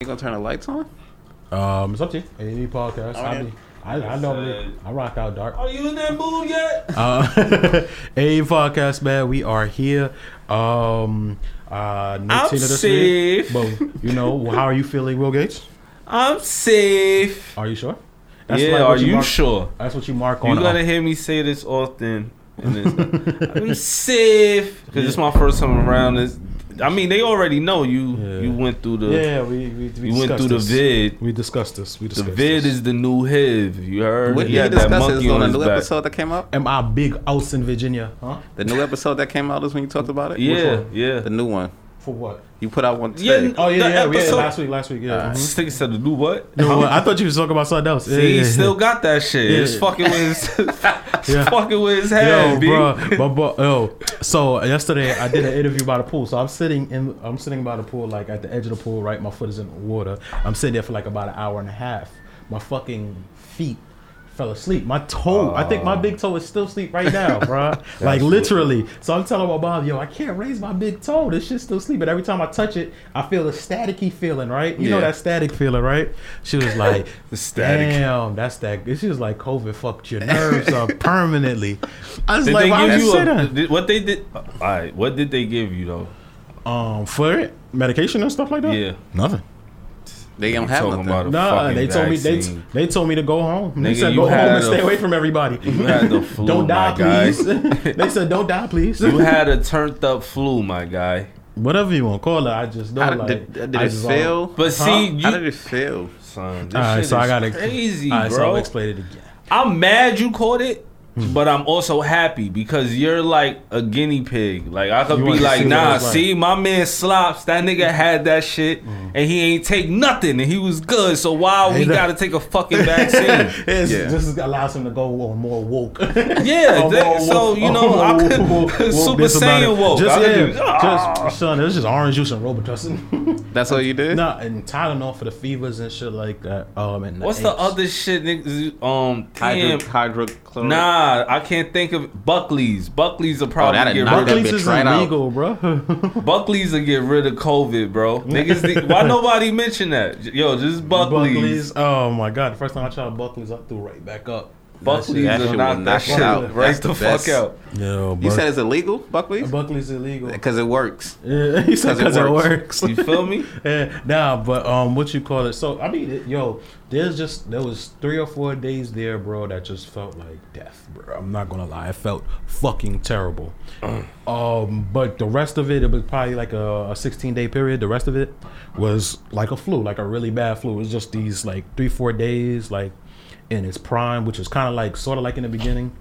You gonna turn the lights on? Um, it's up to you. Any podcast. Oh, I, yeah. be, I, I normally I rock out dark. Are you in that mood yet? Uh, a podcast, man. We are here. Um, uh, Nick I'm Tina this week. safe. But you know, how are you feeling, Will Gates? I'm safe. Are you sure? yeah, like are what you mark- sure? That's what you mark on. You on. gotta hear me say this often. I'm safe because it's my first time around. This, I mean, they already know you. Yeah. You went through the. yeah, we we, we you went discussed through the vid. We discussed this. We The vid this. is the new HIV. You heard? What he did you had that discuss? Monkey on on a new back. episode that came out? Am I big house in Virginia? Huh? The new episode that came out is when you talked about it. Yeah, one? yeah. The new one. For what? You put out one Yeah, today. Oh yeah, The yeah, yeah. episode- Last week, last week, yeah. Uh, mhm. This said to do what? No, I thought you was talking about something else. See, Yeah, he yeah, still got that shit. Yeah. It's fucking with his, Yeah. fucking with his Yo, head, B. bro, but, but yo, so yesterday I did an interview by the pool. So I'm sitting in, I'm sitting by the pool, like at the edge of the pool, right. My foot is in the water. I'm sitting there for like about an hour and a half. My fucking feet fell asleep. My toe, I think my big toe is still asleep right now, bro. like literally. So I'm telling my mom, yo, I can't raise my big toe. This shit's still asleep. But every time I touch it, I feel a staticky feeling, right? You know that static feeling, right? She was like, The static. Damn, that's that. She was like, COVID fucked your nerves up permanently. I was Did like, why would you say that? did, what they did? All right, what did they give you though? Um, for it, medication and stuff like that. Yeah, nothing. They don't have talking nothing. about a Nah, fucking they told me they, vaccine. they told me to go home. They Nigga, said go home and a- stay away from everybody. You had the flu, Don't die, my please. they said don't die, please. You had a turned up flu, my guy. Whatever you want to call it, I just know How like did, did, it fail? feel? But Huh? see, you, How did it feel? son, this All right, shit so is I gotta crazy, All right, so. I'll explain it again. I'm mad you caught it, Hmm. but I'm also happy because you're like a guinea pig. Like I could You be like, see what it nah, like. see, my man slops. That nigga had that shit, Hmm. and he ain't take nothing, and he was good. So why we that- gotta take a fucking vaccine? It's, Yeah. This is- allows him to go on more woke. Yeah, that- whoa, so whoa, you know, oh, I whoa, could whoa, whoa, Super this about Saiyan woke. Just, I could yeah, do- Ah. just son, it was just orange juice and Robitussin. That's all you did? nah, and Tylenol for the fevers and shit like that. Um, and What's the other shit, niggas? Um, Hydro, damn. hydrochloric. Nah, I can't think of Buckley's. Buckley's will probably oh, that'd get knock rid that of Buckley's bitch is right out. illegal, bro. Buckley's will get rid of COVID, bro. Niggas, think- why nobody mention that? Yo, just Buckley's. Buckley's. Oh my god! The first time I tried Buckley's, I threw right back up. Buckley's That will knock that shit you out out. right That's the, the fuck best. out. Yo, You said it's illegal, Buckley's? Buckley's illegal. Because it works. Yeah, he said 'Cause it because it works. works. You feel me? Yeah, nah, but um, what you call it? So I mean, it, yo, there's just there was three or four days there, bro, that just felt like death, bro. I'm not gonna lie, it felt fucking terrible. um, but the rest of it, it was probably like a, a 16 day period. The rest of it was like a flu, like a really bad flu. It was just these like three, four days, like in its prime, which was kind of like sort of like in the beginning.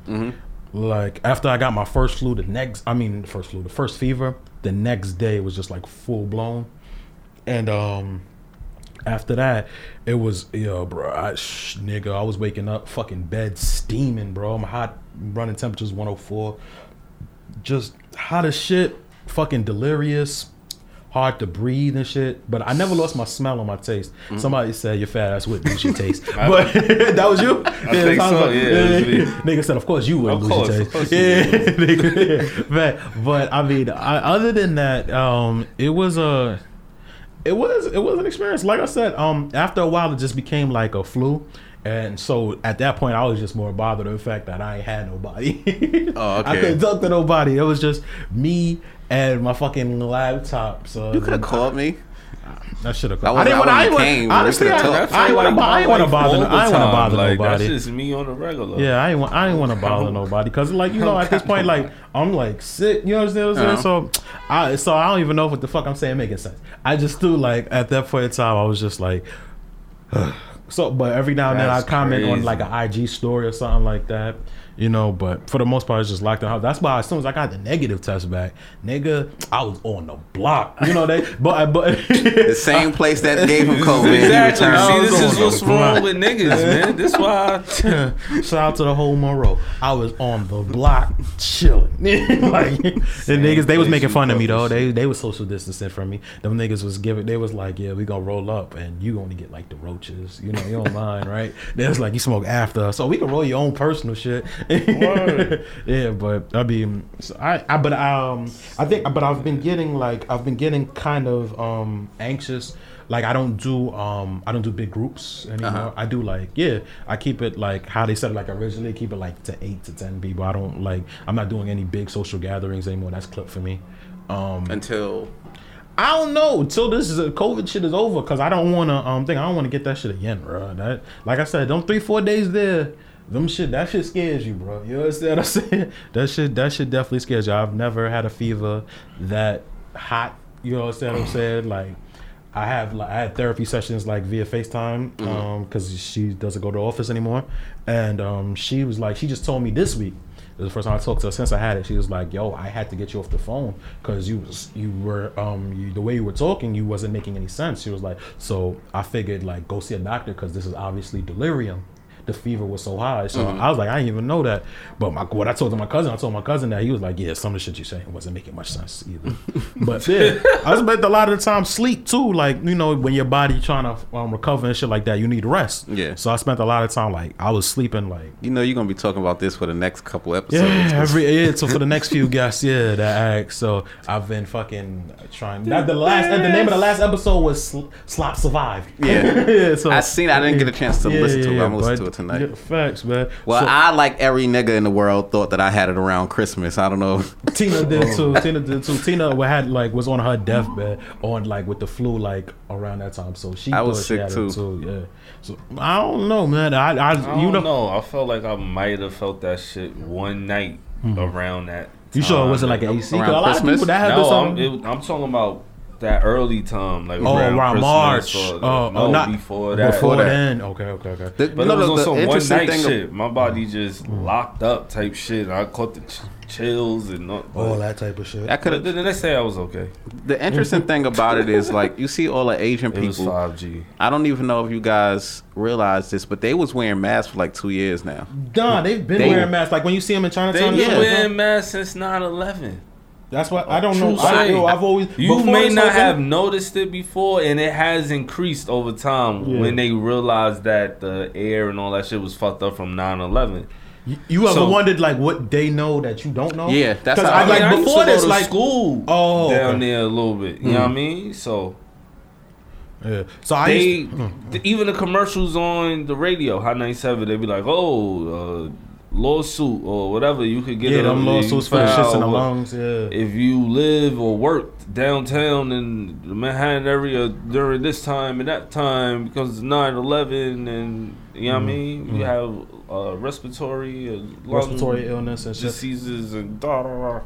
Like after I got my first flu, the next, I mean, the first flu, the first fever, the next day was just like full blown. And um after that, it was yo, bro. I, sh- nigga, I was waking up, fucking bed steaming, bro. My hot running temperatures 104, just hot as shit, fucking delirious, hard to breathe and shit. But I never lost my smell or my taste. Mm-hmm. Somebody said your fat ass would lose your taste, but that was you. I think so, yeah, it was. Nigga said, of course you would Of lose course, your taste. Yeah, yeah. But but I mean, I, other than that, um, it was a it was it was an experience. Like I said, um, after a while, it just became like a flu, and so at that point, I was just more bothered with the fact that I ain't had nobody. Oh, okay. I couldn't talk to nobody. It was just me and my fucking laptop. So You could have called me. I should have. I I didn't would've- want. I I would've didn't came. want. We Honestly, could've I, talked. I ain't want to my bother. I ain't want to life bother. all the I ain't want to bother like, nobody. That's just me on the regular. Yeah, I ain't want, I ain't want to bother nobody because like you know at this point like I'm like sick. You know what I'm saying? Uh-huh. So I so I don't even know what the fuck I'm saying making sense. I just do like at that point in time I was just like. So, but every now and then I That's comment on like an IG story or something like that, you know. But for the most part, it's just locked in house. That's why as soon as I got the negative test back, nigga, I was on the block. You know they, but but The same place that gave him COVID. he Exactly. See, this is what's wrong block. with niggas, man. This why. I, Shout out to the whole Monroe. I was on the block chilling. like the niggas, they was making fun of me though. They they was social distancing from me. Them niggas was giving. They was like, yeah, we gonna roll up, and you only get like the roaches. You know, you don't mind, right? They was like, you smoke after, so we can roll your own personal shit. yeah, but I mean, so I, I but um, I think, but I've been getting like, I've been getting kind of um anxious like I don't do um I don't do big groups anymore. Uh-huh. I do like yeah, I keep it like how they said it, like originally, keep it like to eight to ten people. I don't like I'm not doing any big social gatherings anymore. That's clip for me. Um Until I don't know until this is a COVID shit is over because I don't want to um think I don't want to get that shit again, bro. That like I said, them three four days there, them shit that shit scares you, bro. You understand what I'm saying? That shit that shit definitely scares you. I've never had a fever that hot. You understand what I'm saying? Like. I have like I had therapy sessions like via FaceTime um because she doesn't go to the office anymore, and um she was like she just told me this week it was the first time I talked to her since I had it. She was like, "Yo, I had to get you off the phone because you was you were um you, the way you were talking, you wasn't making any sense." She was like, "So I figured like go see a doctor because this is obviously delirium." The fever was so high, so I was like, I didn't even know that. But my, what I told to my cousin, I told my cousin that he was like, yeah, some of the shit you saying wasn't making much sense either. but yeah, I spent a lot of the time sleep too. Like you know, when your body trying to um, recover and shit like that, you need rest. Yeah. So I spent a lot of time like I was sleeping like you know you're gonna be talking about this for the next couple episodes. yeah, every yeah. So for the next few guests, yeah, that act. So I've been fucking trying. That the last, the name of the last episode was Sl- "Slop Survived." Yeah. yeah. So I seen. I didn't get a chance to listen to it. I'm gonna listen to it tonight. Yeah, facts, man. Well, So- I like every nigga in the world thought that I had it around Christmas. I don't know. Tina did too. Tina did too. Tina wa- had like was on her deathbed on like with the flu like around that time. So she I thought was she sick, had too. it too. Yeah. So I don't know, man. I, I, I you don't know, know. I felt like I might have felt that shit one night mm-hmm. around that. you sure it wasn't like an AC? 'Cause Around a lot Christmas? of people that had No, this I'm, it, I'm talking about that early time, like Oh, around, around March. Or, Oh, no, oh, not before that. Before that. then, okay, okay, okay. The, But you it was the, on some one night thing. shit. My body mm. just locked up type shit. I caught the ch- chills and all. All but- that type of shit. I could have. the next day I was okay. The interesting thing about it is like you see all the Asian It was people. 5G. I don't even know if you guys realize this, but they was wearing masks for like two years now. Nah, they've been They- wearing masks. Like when you see them in Chinatown, they've been shit, wearing masks since 9/11. That's what I don't know. True I, say. yo, I've always You may not whole thing- have noticed it before, and it has increased over time Yeah. when they realized that the air and all that shit was fucked up from 9/11. You, you ever So- wondered like what they know that you don't know? Yeah, that's 'Cause how- I, I mean, like I used before to go this, to like school Oh, down okay. there a little bit. You know what I mean? So yeah. So I they used to, hmm. th- even the commercials on the radio, Hot 97, they be like, "Oh, uh, lawsuit or whatever. You could get yeah, them lawsuits for the shits in the lungs. Yeah. if you live or work downtown in the Manhattan area during this time and that time because it's 9-11 and you know what I mean you have uh, respiratory uh, Mm-hmm. Respiratory illness and shit. diseases and da, da, da.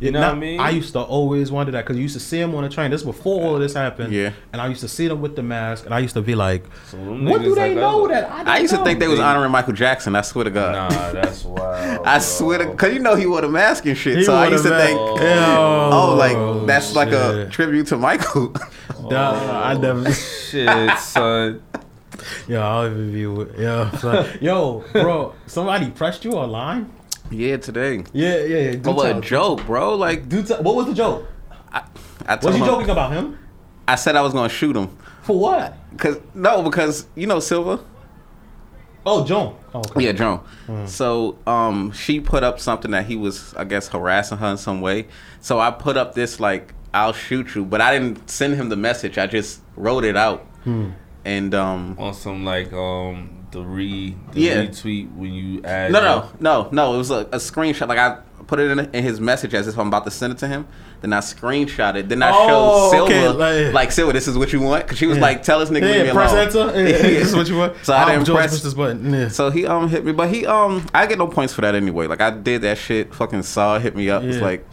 Yeah, you know now, what I mean I used to always wonder that because you used to see them on the train. This before all of this happened. Yeah. And I used to see them with the mask, and I used to be like, So "What do they like know us- that I, don't I used to think they was honoring Michael Jackson. I swear to God. nah that's wild I swear to, cause you know he wore a mask and shit. He so I used to mask. think, Oh, oh, like that's like a tribute to Michael. Duh, I oh, never. shit son Yo, I'll even be with. Yo, son. yo, bro. Somebody pressed you online. Yeah, today. Yeah, yeah, yeah. Do But what a tell. joke, bro! Like Do tell- what was the joke? I told Was you him, joking about him? I said I was gonna shoot him. For what? Cause no, because you know Silva. Oh, Joan. Oh, okay. Yeah, Joan. Hmm. So um, she put up something that he was, I guess, harassing her in some way. So I put up this like, "I'll shoot you," but I didn't send him the message. I just wrote it out. Hmm. And um, on some like um the re the Yeah. retweet when you add no, no, no, no. It was a, a screenshot. Like I put it in, in his message as if I'm about to send it to him. Then I screenshot it. Then I Oh, showed okay, Silva, like- like, Silva, this is what you want. Cause she was Yeah. like, tell this nigga leave me Yeah, press alone. enter. Yeah, this is what you want. So I I'm didn't George press- this button. Yeah. So he um hit me, but he um I get no points for that anyway. Like I did that shit. Fucking saw hit me up. It's like,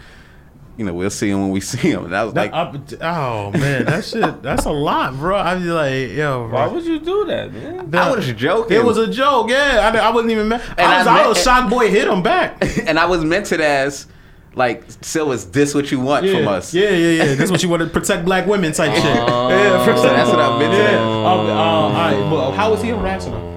you know, we'll see him when we see him. And I was That- like, I- oh man, that shit. That's a lot, bro. I be like, yo, bro. Why would you do that, man? I was joking. It was a joke, yeah. I, I wasn't even mad. I was, I I, was shocked. Boy hit him back. and I was meant it as like, so is this what you want Yeah, from us. yeah, yeah, yeah. That's what you want to protect black women type shit. Oh. Yeah, So that's what I meant to Yeah. that. Um, uh, all right, but how was he harassing her?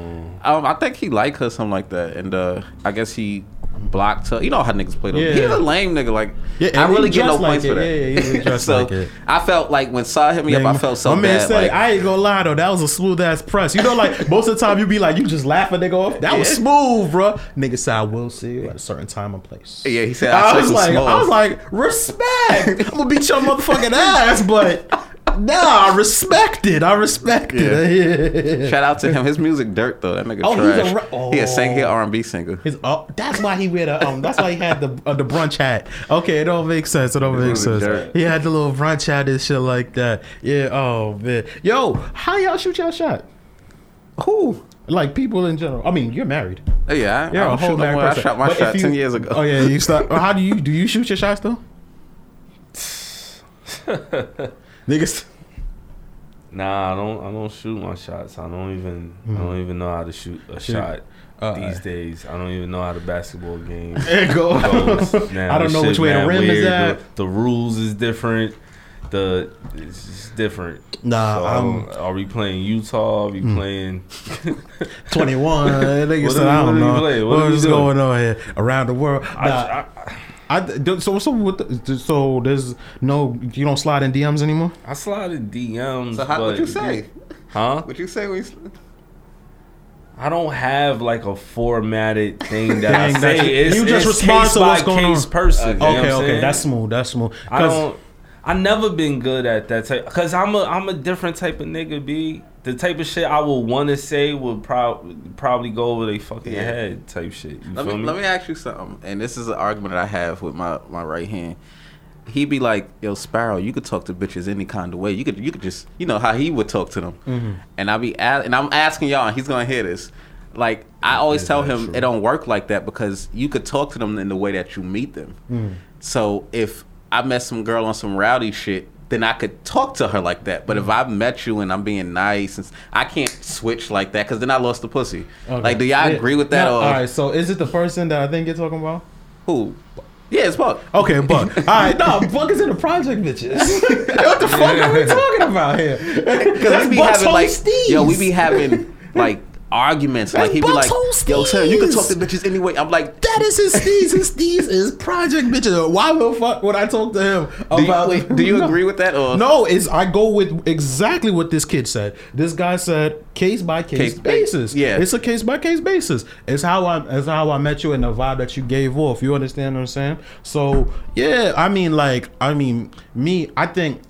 Um, I think he liked her something like that, and uh, I guess he blocked her. You know how niggas play. Yeah. He's a lame nigga. Like, Yeah, I really get no like points it. for that. Yeah, yeah, so like it. I felt like when Saw hit me up, I felt so my man bad. said, like, I ain't gonna lie though, that was a smooth ass press. You know, like most of the time you be like, you just laugh a nigga off. That was smooth, bro. Nigga said, I will see you at a certain time and place. yeah, he said, I I, was like, small. I was like, respect. I'm gonna beat your motherfucking ass, but nah, I respect it. I respect it. Yeah. Shout out to him. His music dirt though. That nigga Oh, he's a trash. ra- He a sing. He a Oh. R&B singer. His, oh, that's why he wear the um. That's why he had the uh, the brunch hat. Okay, it don't make sense. It don't make sense. jerk. He had the little brunch hat and shit like that. Yeah. Oh man. Yo, how y'all shoot y'all shot? Who? Like people in general. I mean, you're married. Oh, yeah, I, You're I a don't whole shoot married more. I shot my But shot you- ten years ago. Oh yeah, you stop. How do you do? You shoot your shots though? Niggas. Nah, I don't. I don't shoot my shots. I don't even. I don't even know how to shoot a shot Uh, these days. I don't even know how the basketball game There go. goes. Now, I don't know shit which way the rim is at. The, the rules is different. The it's different. Nah, So are we playing Utah? Are we playing? 21. Nigga said, I don't know? What what is going on here around the world. Nah, I, I, don't- so so what? The, so there's no you don't slide in DMs anymore. I slide in DMs. So how, but, what you say? Huh? What you say? We I don't have like a formatted thing that I say. that you- it's, you just it's respond case to what's by going case on. person. you know okay, okay, that's smooth. That's smooth. I don't. I never been good at that type because I'm a I'm a different type of nigga. B the type of shit I would want to say would probably probably go over their fucking Yeah. head type shit. You Let feel me, me? let me ask you something, and this is an argument that I have with my, my right hand. He'd be like, "Yo, Sparrow, you could talk to bitches any kind of way. You could you could just you know how he would talk to them." Mm-hmm. And I be a- and I'm asking y'all, and he's gonna hear this. Like I always Is tell him, true? it don't work like that because you could talk to them in the way that you meet them. Mm. So if I met some girl on some rowdy shit, then I could talk to her like that. But if mm. I met you and I'm being nice, and I can't switch like that because then I lost the pussy. Okay. Like, do y'all Yeah. agree with that? No, or all right, so is it the person that I think you're talking about? who? Yeah, it's Buck. Okay, but all right, no, Buck is in the project, bitches. what the fuck are we talking about here? Because we be Buck's having like, yo, we be having like arguments. Like he'd be like, yo, Sam, you can talk to bitches anyway. I'm like, That is his Steez. His Steez is project bitches. Why the fuck would I talk to him do you, wait, do you No. agree with that? Or No, it's I go with exactly what this kid said. This guy said case by case Case ba- basis. yeah. it's a case by case basis. It's how I it's how I met you and the vibe that you gave off. You understand what I'm saying? So yeah, I mean like I mean me. I think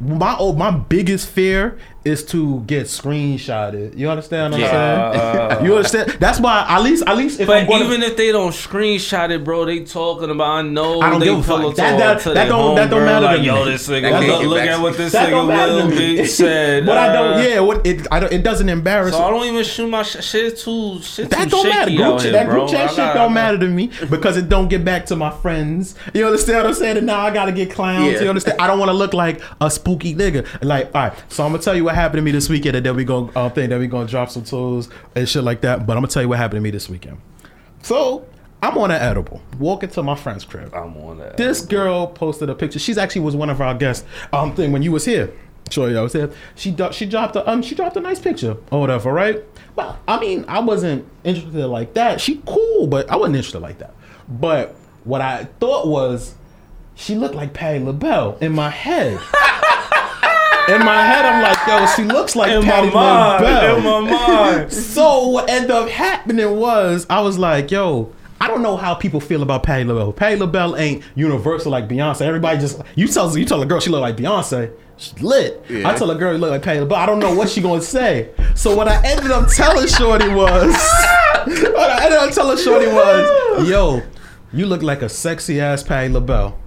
my oh my biggest fear is to get screenshotted. You understand what I'm Yeah. saying? you understand? That's why at least at least if I'm But going even if they don't screenshot it, bro, they talking about. I know I don't they give a pillow fuck. That- talk that- to that their don't- that don't homegirl, matter to like, me. Yo, this That nigga, can't look, look at what this that nigga matter Will to said. but I don't. uh, Yeah, what it I don't, it doesn't embarrass. Me. So I don't even shoot my sh- shit too. Shit That too don't matter. shaky Group chat, here, that bro. group chat shit don't matter to me because it don't get back to my friends. You understand what I'm saying? And now I gotta get clowns. You understand? I don't want to look like a spooky nigga. Like, all right. So I'm gonna tell you what happened to me this weekend, and then we gonna uh, think that we gonna drop some tools and shit like that. But I'm gonna tell you what happened to me this weekend. So I'm on an edible, walking to my friend's crib. I'm on that. This girl posted a picture. She's actually was one of our guests. Um, thing when you was here. Sure, yeah, I was here. She do- she dropped a um she dropped a nice picture or whatever, right? Well, I mean, I wasn't interested like that. She cool, but I wasn't interested like that. But what I thought was, she looked like Patti LaBelle in my head. in my head, I'm like, yo, she looks like in my Patti mind. LaBelle. In my mind. So what ended up happening was I was like, yo, I don't know how people feel about Patti LaBelle. Patti LaBelle ain't universal like Beyonce. Everybody just you tell you tell a girl she look like Beyonce. She's lit. Yeah. I tell a girl you look like Patti LaBelle. I don't know what she gonna say. So what I ended up telling Shorty was, what I ended up telling Shorty was, yo, you look like a sexy ass Patti LaBelle.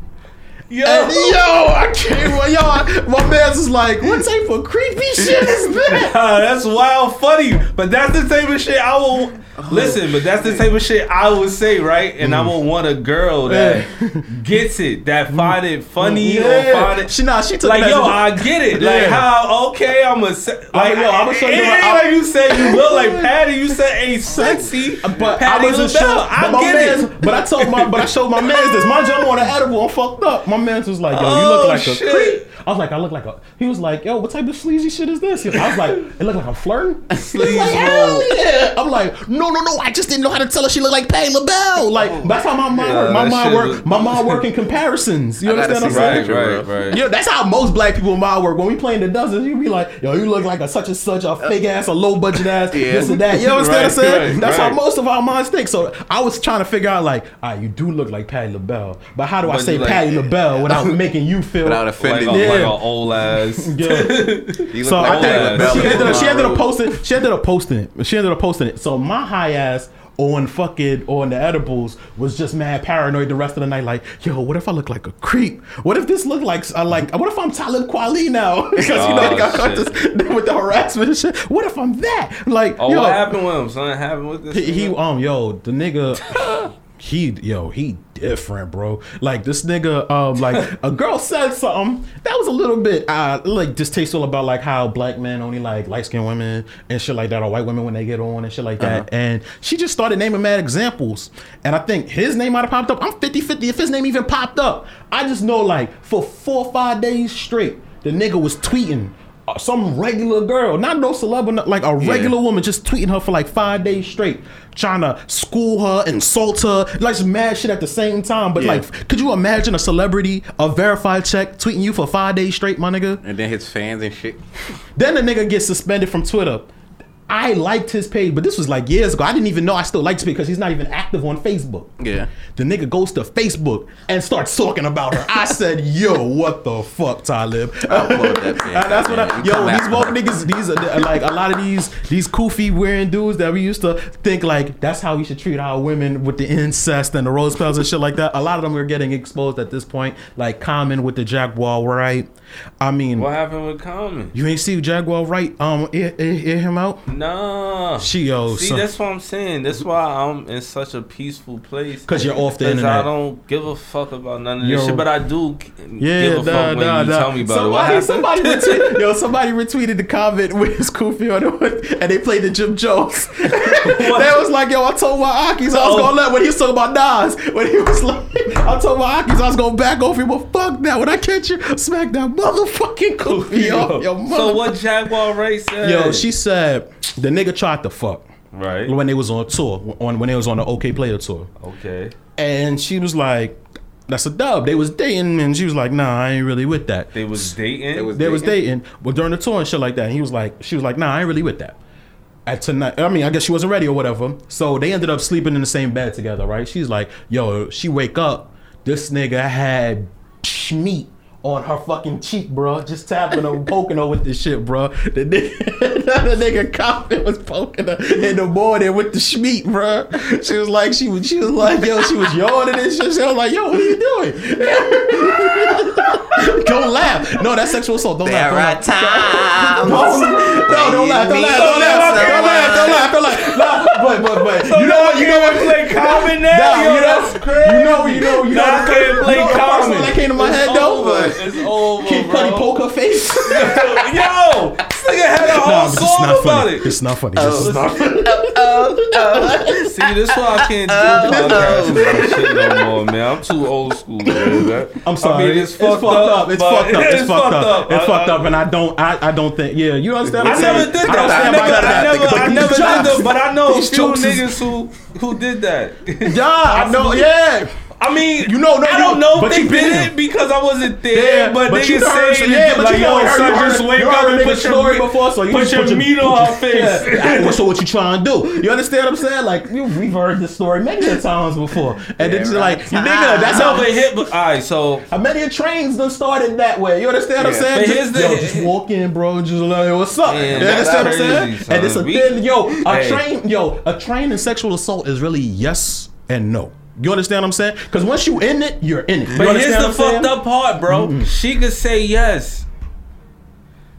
Yo, And yo, I can't. Yo, I, my man's is like, what type of creepy shit is that? that's wild funny. But that's the type of shit I will Oh. listen. But that's the type of shit I would say, right? And I mm. would want a girl that gets it, that find it funny or find it. She nah, she took Like yo, I get it. Like Yeah. how okay, I'm a se- like yo, I'ma show you ain't like you said you look like Patti. You said ain't sexy, But Patti I wasn't sure. I get mans, it. But I told my, but I showed my man's this. My jump on the edible, I'm fucked up. My man's was like, yo, you look Oh, like shit. a creep. I was like, I look like a. He was like, yo, what type of sleazy shit is this? I was like, it looked like I'm flirting. Sleaze He's like, hell yeah. I'm like, no, no, no. I just didn't know how to tell her she looked like Patti LaBelle. Like that's how my mind Yeah, work. My mind work. was- My mind work in comparisons. You understand what I'm saying? that. right, right. Yeah, that's how most black people in my work. When we play in the dozens, you be like, yo, you look like a such and such a fake ass, a low budget ass, Yeah. this and that. You understand what I'm saying? right, that's how most of our minds think. So I was trying to figure out, like, all right, you do look like Patti LaBelle, but how do I say like- Patti LaBelle without making you feel Without offending Like yeah, like an old ass. Yeah. You So like I Taylor think she ended, up, she ended up posting. She ended up posting it. She ended up posting it. So my high ass on fucking on the edibles was just mad paranoid the rest of the night. Like, yo, what if I look like a creep? What if this look like I like? What if I'm Talib Kweli now? because you know Oh, they got caught this, with the harassment and shit. What if I'm that? Like, Oh, yo, what happened with him? Something happened with this. he, he um yo the nigga he yo he different bro. Like this nigga um like a girl said something that was a little bit uh like distasteful about like how black men only like light skinned women and shit like that or white women when they get on and shit like that. And she just started naming mad examples. And I think his name might have popped up. I'm 50-50 if his name even popped up I just know like for four or five days straight the nigga was tweeting Uh, some regular girl, not no celeb, or not- like a regular woman, just tweeting her for like five days straight, trying to school her, insult her, like some mad shit at the same time. But Yeah. like, could you imagine a celebrity, a verified check, tweeting you for five days straight, my nigga? And then his fans and shit. Then the nigga gets suspended from Twitter. I liked his page, but this was like years ago. I didn't even know I still liked his page because he's not even active on Facebook. Yeah. The nigga goes to Facebook and starts talking about her. I said, "Yo, what the fuck, Talib?" Upload that bitch, And that's what I, man. You yo. These woke niggas, these are like a lot of these these kufi wearing dudes that we used to think like that's how we should treat our women with the incest and the rose petals and shit like that. A lot of them are getting exposed at this point, like Common with the Jaguar, right? I mean, What happened with Common? you ain't see Jaguar right? Um, ear, ear, ear him out. Nah. She yo, See, son. that's what I'm saying. That's why I'm in such a peaceful place. Cause you're off the 'Cause internet. I don't give a fuck about none of Yo. this shit, but I do Yeah, give a nah, fuck when nah, you tell me about it. Somebody, happened? somebody, retweet, yo, somebody retweeted the comment with his kufi on it, and they played the Jim Jones. they was like, "Yo, I told my Akis I was Oh. gonna let when he was talking about Nas when he was like, I told my Akis I was gonna back off him, but fuck that. When I catch you, smack that motherfucking kufi off your mother." so what Jaguar Wright said? Yo, she said the nigga tried to fuck right. when they was on tour, on when they was on the Okayplayer tour. Okay. And she was like, "That's a dub." They was dating, and she was like, "Nah, I ain't really with that." They was dating. They was They was dating? dating, but during the tour and shit like that, and he was like, she was like, "Nah, I ain't really with that." At tonight, I mean, I guess she wasn't ready or whatever. So they ended up sleeping in the same bed together, right? She's like, "Yo," she wake up, this nigga had schmeat on her fucking cheek, bro, just tapping her, poking her with this shit, bro. The nigga, the nigga was poking her in the morning with the schmeat, bro. She was like, she was, she was like, yo, she was yawning and shit. She was like, yo, what are you doing? don't laugh. No, that's sexual assault. Don't laugh. There are times. No, don't laugh, don't laugh, don't laugh, don't laugh, don't laugh, don't laugh, don't laugh. But, but, but, you know what, you know what? play Common now? No, Yo, you know, that's crazy. you know, you know, you know. Nah, I can't play you know the first Common. one that came to my It's head though. over. It's over, Kid bro. Cudi poker face. Yo, this nigga had a whole Nah, but this is song not about funny. it. This is not funny. Oh. This is not funny. Oh, oh oh See, this why I can't do oh. podcasts and shit no more, man. I'm too old school, man. I'm sorry. I mean, it's, fucked up. It's fucked up. It's fucked up. It's fucked up, and I don't. I, I don't think. Yeah, you understand? I never did I that. I never, none of I never, But I never did that. But I know a these few jokes is- niggas who who did that. Yeah, I know. Yeah. I mean, You know, no, I don't know but if you they did it because I wasn't there. Yeah, but, but you niggas heard say yeah, but like, you yo, son, just wake up and put your, story before, so you put your meat on her face. So what you trying to do? You understand what I'm saying? Like we've heard this story many a times before, and it's Yeah, like, nigga, that's how they hit. All right, so How many trains done started that way? You understand what I'm saying? Just, yo, just walk in, bro, and just like, what's up? Man, you understand what I'm saying? And it's a We- thin, yo, a Hey. train, yo, a train in sexual assault is really yes and no. You understand what I'm saying? Because once you in it, you're in it. You But here's the fucked up part, bro. Mm-hmm. She could say yes.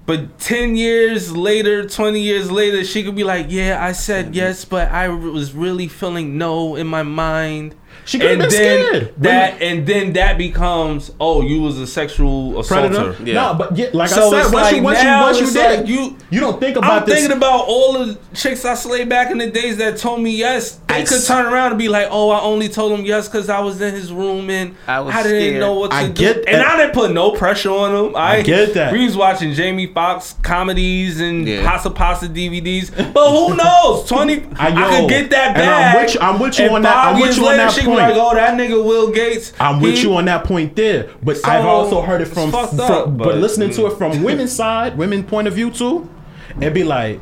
But 10 years later, 20 years later, she could be like, Yeah, I said mm-hmm. yes, but I was really feeling no in my mind. She could've and been then scared. that and then that becomes, oh, you was a sexual Predator. assaulter. Yeah. No, but yeah, like So I said, once like you once you once you did like you- you don't think about I'm this. thinking about all the chicks I slayed back in the days that told me yes. They I could s- turn around and be like, "Oh, I only told him yes because I was in his room and I was didn't scared. know what to I do." get and that. I didn't put no pressure on him. I, get that. We was watching Jamie Foxx comedies and Yeah. Pasta Pasta DVDs, but who knows? Twenty, I, I could get that And back. I'm with you- I'm with you on that- I'm with you on that she be point. like, "Oh, that nigga Will Gates." I'm with he- you on that point there, but So, I've also heard it from, from up, but, but- listening to it mm. from women's side, women point of view too, and be like,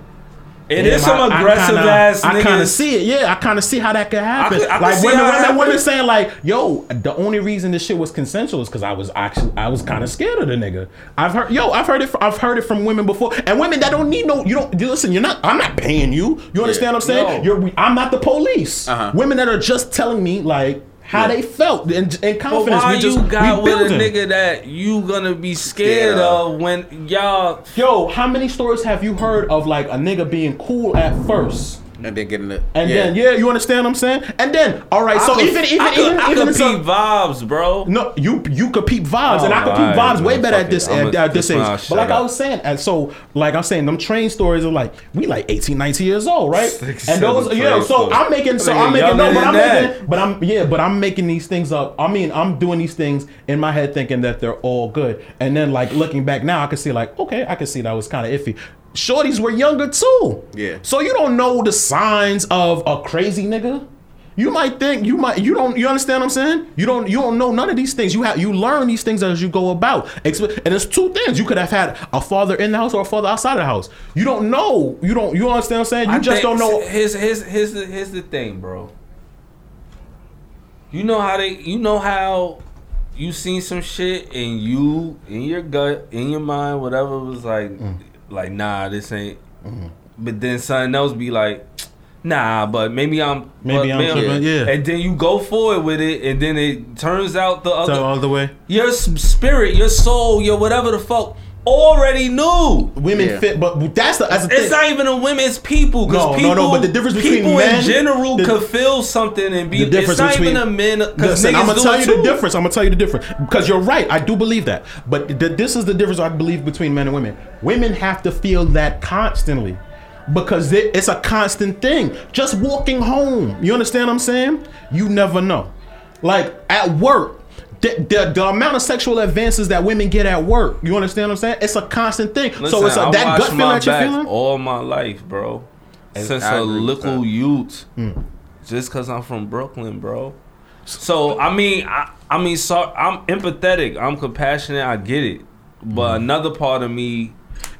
It Damn, is some I- I aggressive kinda- ass I kind of see it. Yeah, I kind of see how that could happen. could- I like when it women, saying like, "Yo, the only reason this shit was consensual is because I was actually I was kind of scared of the nigga." I've heard, yo, I've heard it. From, I've heard it from women before, and women that don't need no. You don't you listen. You're not. I'm not paying you. You understand what I'm saying? No. You're. I'm not the police. Uh-huh. Women that are just telling me like how Yeah. they felt and in But confidence. why we just you got with a nigga that you gonna be scared Scared of. of when y'all Yo, how many stories have you heard of like a nigga being cool at first? And then getting it. And then yeah, you understand what I'm saying? And then all right, so could- even even I could, even I even could some- peep vibes, bro. no, you you could peep vibes, and I could peep vibes way better at this at, at this age. But like I was saying, and so like I'm saying, them train stories are like we like 18, 19 years old, right? Six, and those, yeah. So. I'm making, so I'm making, no, but I'm that. making, but I'm yeah, but I'm making these things up. I mean, I'm doing these things in my head, thinking that they're all good, and then like looking back now, I can see like okay, I can see that was kind of iffy. Shorties were younger too. Yeah. So you don't know the signs of a crazy nigga. You might think you might you don't you understand what I'm saying? You don't you don't know none of these things. You have you learn these things as you go about. And it's two things. You could have had a father in the house or a father outside of the house. You don't know. You don't you understand what I'm saying? You I just don't know. Here's here's here's the here's the thing, bro. You know how they you know how you seen some shit and you in your gut, in your mind, whatever was like Mm. Like nah, this ain't Mm-hmm. but then something else be like Nah, but maybe I'm Maybe but I'm tripping, yeah. And then you go forward with it, and then it turns out the other So all the way. your spirit, your soul, your whatever the fuck already knew. Women Yeah. fit, but that's the that's the It's thing. not even a women's people. No, Because no, people, no, but the difference between people men- in general the- could feel something and be. the difference it's not between even a men. Listen, I'm gonna tell you too. the difference. I'm gonna tell you the difference because you're right. I do believe that, but th- this is the difference I believe between men and women. Women have to feel that constantly because it, it's a constant thing. Just walking home, you understand what I'm saying? You never know. Like at work. The, the, the amount of sexual advances that women get at work, you understand what I'm saying? It's a constant thing. Listen, so it's a, I that gut feeling that you're feeling. all my life, bro. Since I a agree little youth, Hmm. just because I'm from Brooklyn, bro. So I mean, I, I mean, so I'm empathetic. I'm compassionate. I get it, but Hmm. another part of me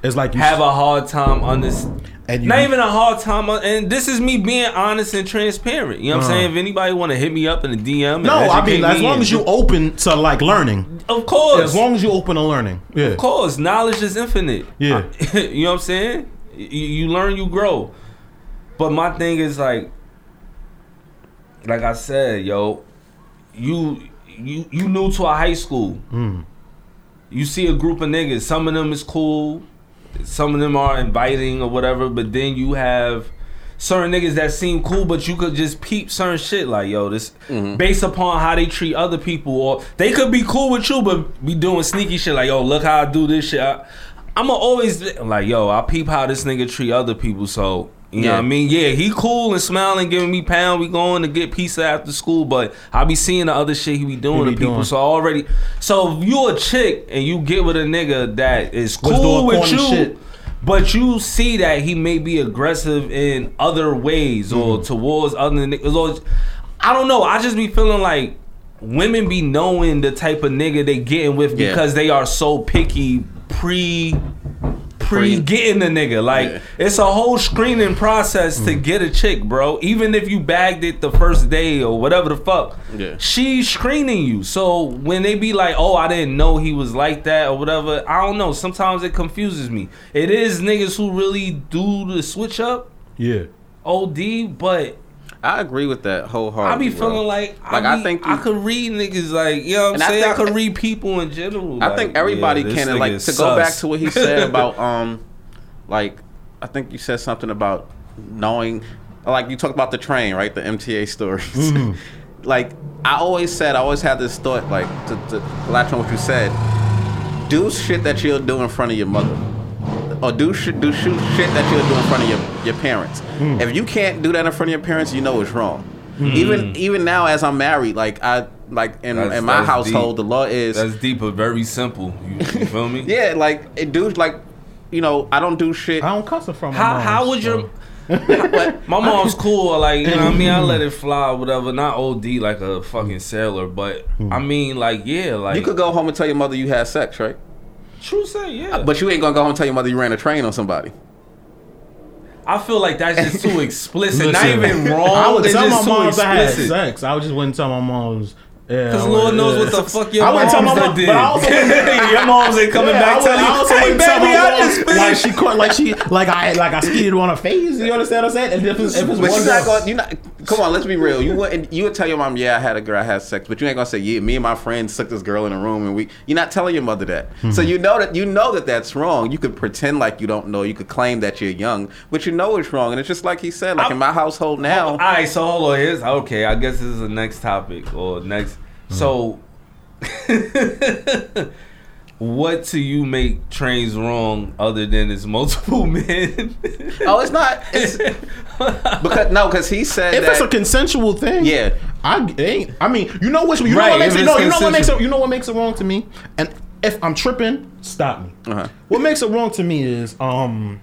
It's like you have a hard time understanding. And Not even a hard time, and this is me being honest and transparent. You know what I'm Uh-huh. saying? If anybody want to hit me up in the DM, and no. I mean, as long as you open to like learning, of course, as long as you open to learning, yeah. of course, knowledge is infinite. Yeah. you know what I'm saying? You, you learn, you grow. But my thing is like, like I said, yo, you you you new to a high school. Hmm. You see a group of niggas. Some of them is cool. Some of them are inviting or whatever. But then you have certain niggas that seem cool, but you could just peep certain shit like, yo, this mm-hmm. based upon how they treat other people, or they could be cool with you, but be doing sneaky shit like, yo, look how I do this shit. I, I'm always like, yo, I peep how this nigga treat other people. So you know Yeah. what I mean? Yeah, he cool and smiling, giving me pound. We going to get pizza after school, but I be seeing the other shit he be doing He to people. doing. So already, so if you a chick and you get with a nigga that is cool with you, shit. but you see that he may be aggressive in other ways or Mm-hmm. towards other niggas. Or, I don't know. I just be feeling like women be knowing the type of nigga they getting with Yeah. because they are so picky pre pre getting the nigga. Like Yeah. it's a whole screening process to mm-hmm. get a chick, bro. Even if you bagged it the first day or whatever the fuck. Yeah. She's screening you. So when they be like, "Oh, I didn't know he was like that" or whatever, I don't know. Sometimes it confuses me. It is niggas who really do the switch up, Yeah. OD, but I agree with that wholeheartedly. I be bro. feeling like, Like, I, I be- think I you- could read niggas like you know what I'm And I saying. I, could read people in general. I like, think everybody yeah, can and like nigga to go back to what he said about um like I think you said something about knowing like you talked about the train, right? The MTA stories. Mm-hmm. like I always said, I always had this thought like to, to latch on what you said. Do shit that you'll do in front of your mother. Or do shit do shoot shit that you'll do in front of your, your parents. Mm. If you can't do that in front of your parents, you know it's wrong. Even even now as I'm married, like I like in, That's- in my household, deep. the law is That's deep, but very simple. You, you feel me? yeah, like it dudes like you know, I don't do shit. I don't cuss it from my How mom, how would so- your but my mom's cool, like you know what I mean? I let it fly, whatever. Not OD like a fucking sailor, but I mean like yeah, like you could go home and tell your mother you had sex, right? True say, yeah. But you ain't gonna go home and tell your mother you ran a train on somebody. I feel like that's just too explicit. Not even wrong. I would it's tell my just too moms I had explicit. sex. I would just wouldn't tell my moms. Yeah, Because Lord wouldn't- knows yeah. what the fuck your I wouldn't tell moms my done mom, did. but I also wouldn't- your moms ain't coming Yeah, back I telling would- I also you, hey wouldn't baby, I mom, just finished. like she caught, like she, like I, like I skated on her face. You understand what I'm saying? And if it's, if it's But one you're not girl, going. You not. Come on, let's be real. You wouldn't. You would tell your mom, "Yeah, I had a girl, I had sex," but you ain't gonna say, "Yeah, me and my friend took this girl in a room and we." You're not telling your mother that. Hmm. So you know that you know that that's wrong. You could pretend like you don't know. You could claim that you're young, but you know it's wrong. And it's just like he said. Like in my household now. All right, so hold on. Here's okay. I guess this is the next topic or next. So, what do you make trains wrong other than it's multiple men? oh, it's not. It's because no, because he said if that. it's a consensual thing, Yeah. I ain't. I mean, you know what? You know what makes it. No, you know what makes it. You know what makes it wrong to me. And if I'm tripping, stop me. Uh-huh. What makes it wrong to me is um,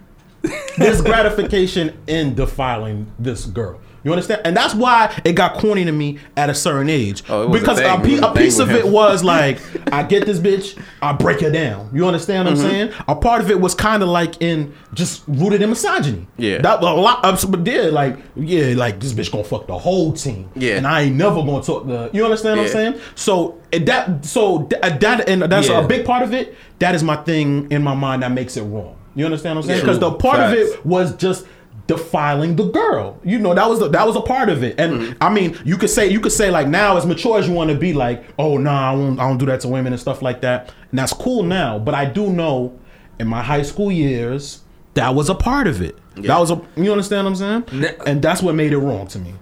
there's gratification in defiling this girl. You understand? And that's why it got corny to me at a certain age. Oh, was a because thing. a, a piece of it was like, I get this bitch, I break her down. You understand what Mm-hmm. I'm saying? A part of it was kind of like in just rooted in misogyny. Yeah. That was a lot of but yeah, like yeah, like this bitch gonna fuck the whole team. Yeah. And I ain't never gonna talk to you understand what I'm saying? So that so uh, that and that's Yeah. a big part of it. That is my thing in my mind that makes it wrong. You understand what I'm saying? Because the part of it was just defiling the girl. You know, that was the, that was a part of it. And Mm-hmm. I mean, you could say you could say like now as mature as you want to be, like, oh nah, I won't I don't do that to women and stuff like that. And that's cool now. But I do know in my high school years, that was a part of it. That was a you understand what I'm saying? Ne- and that's what made it wrong to me.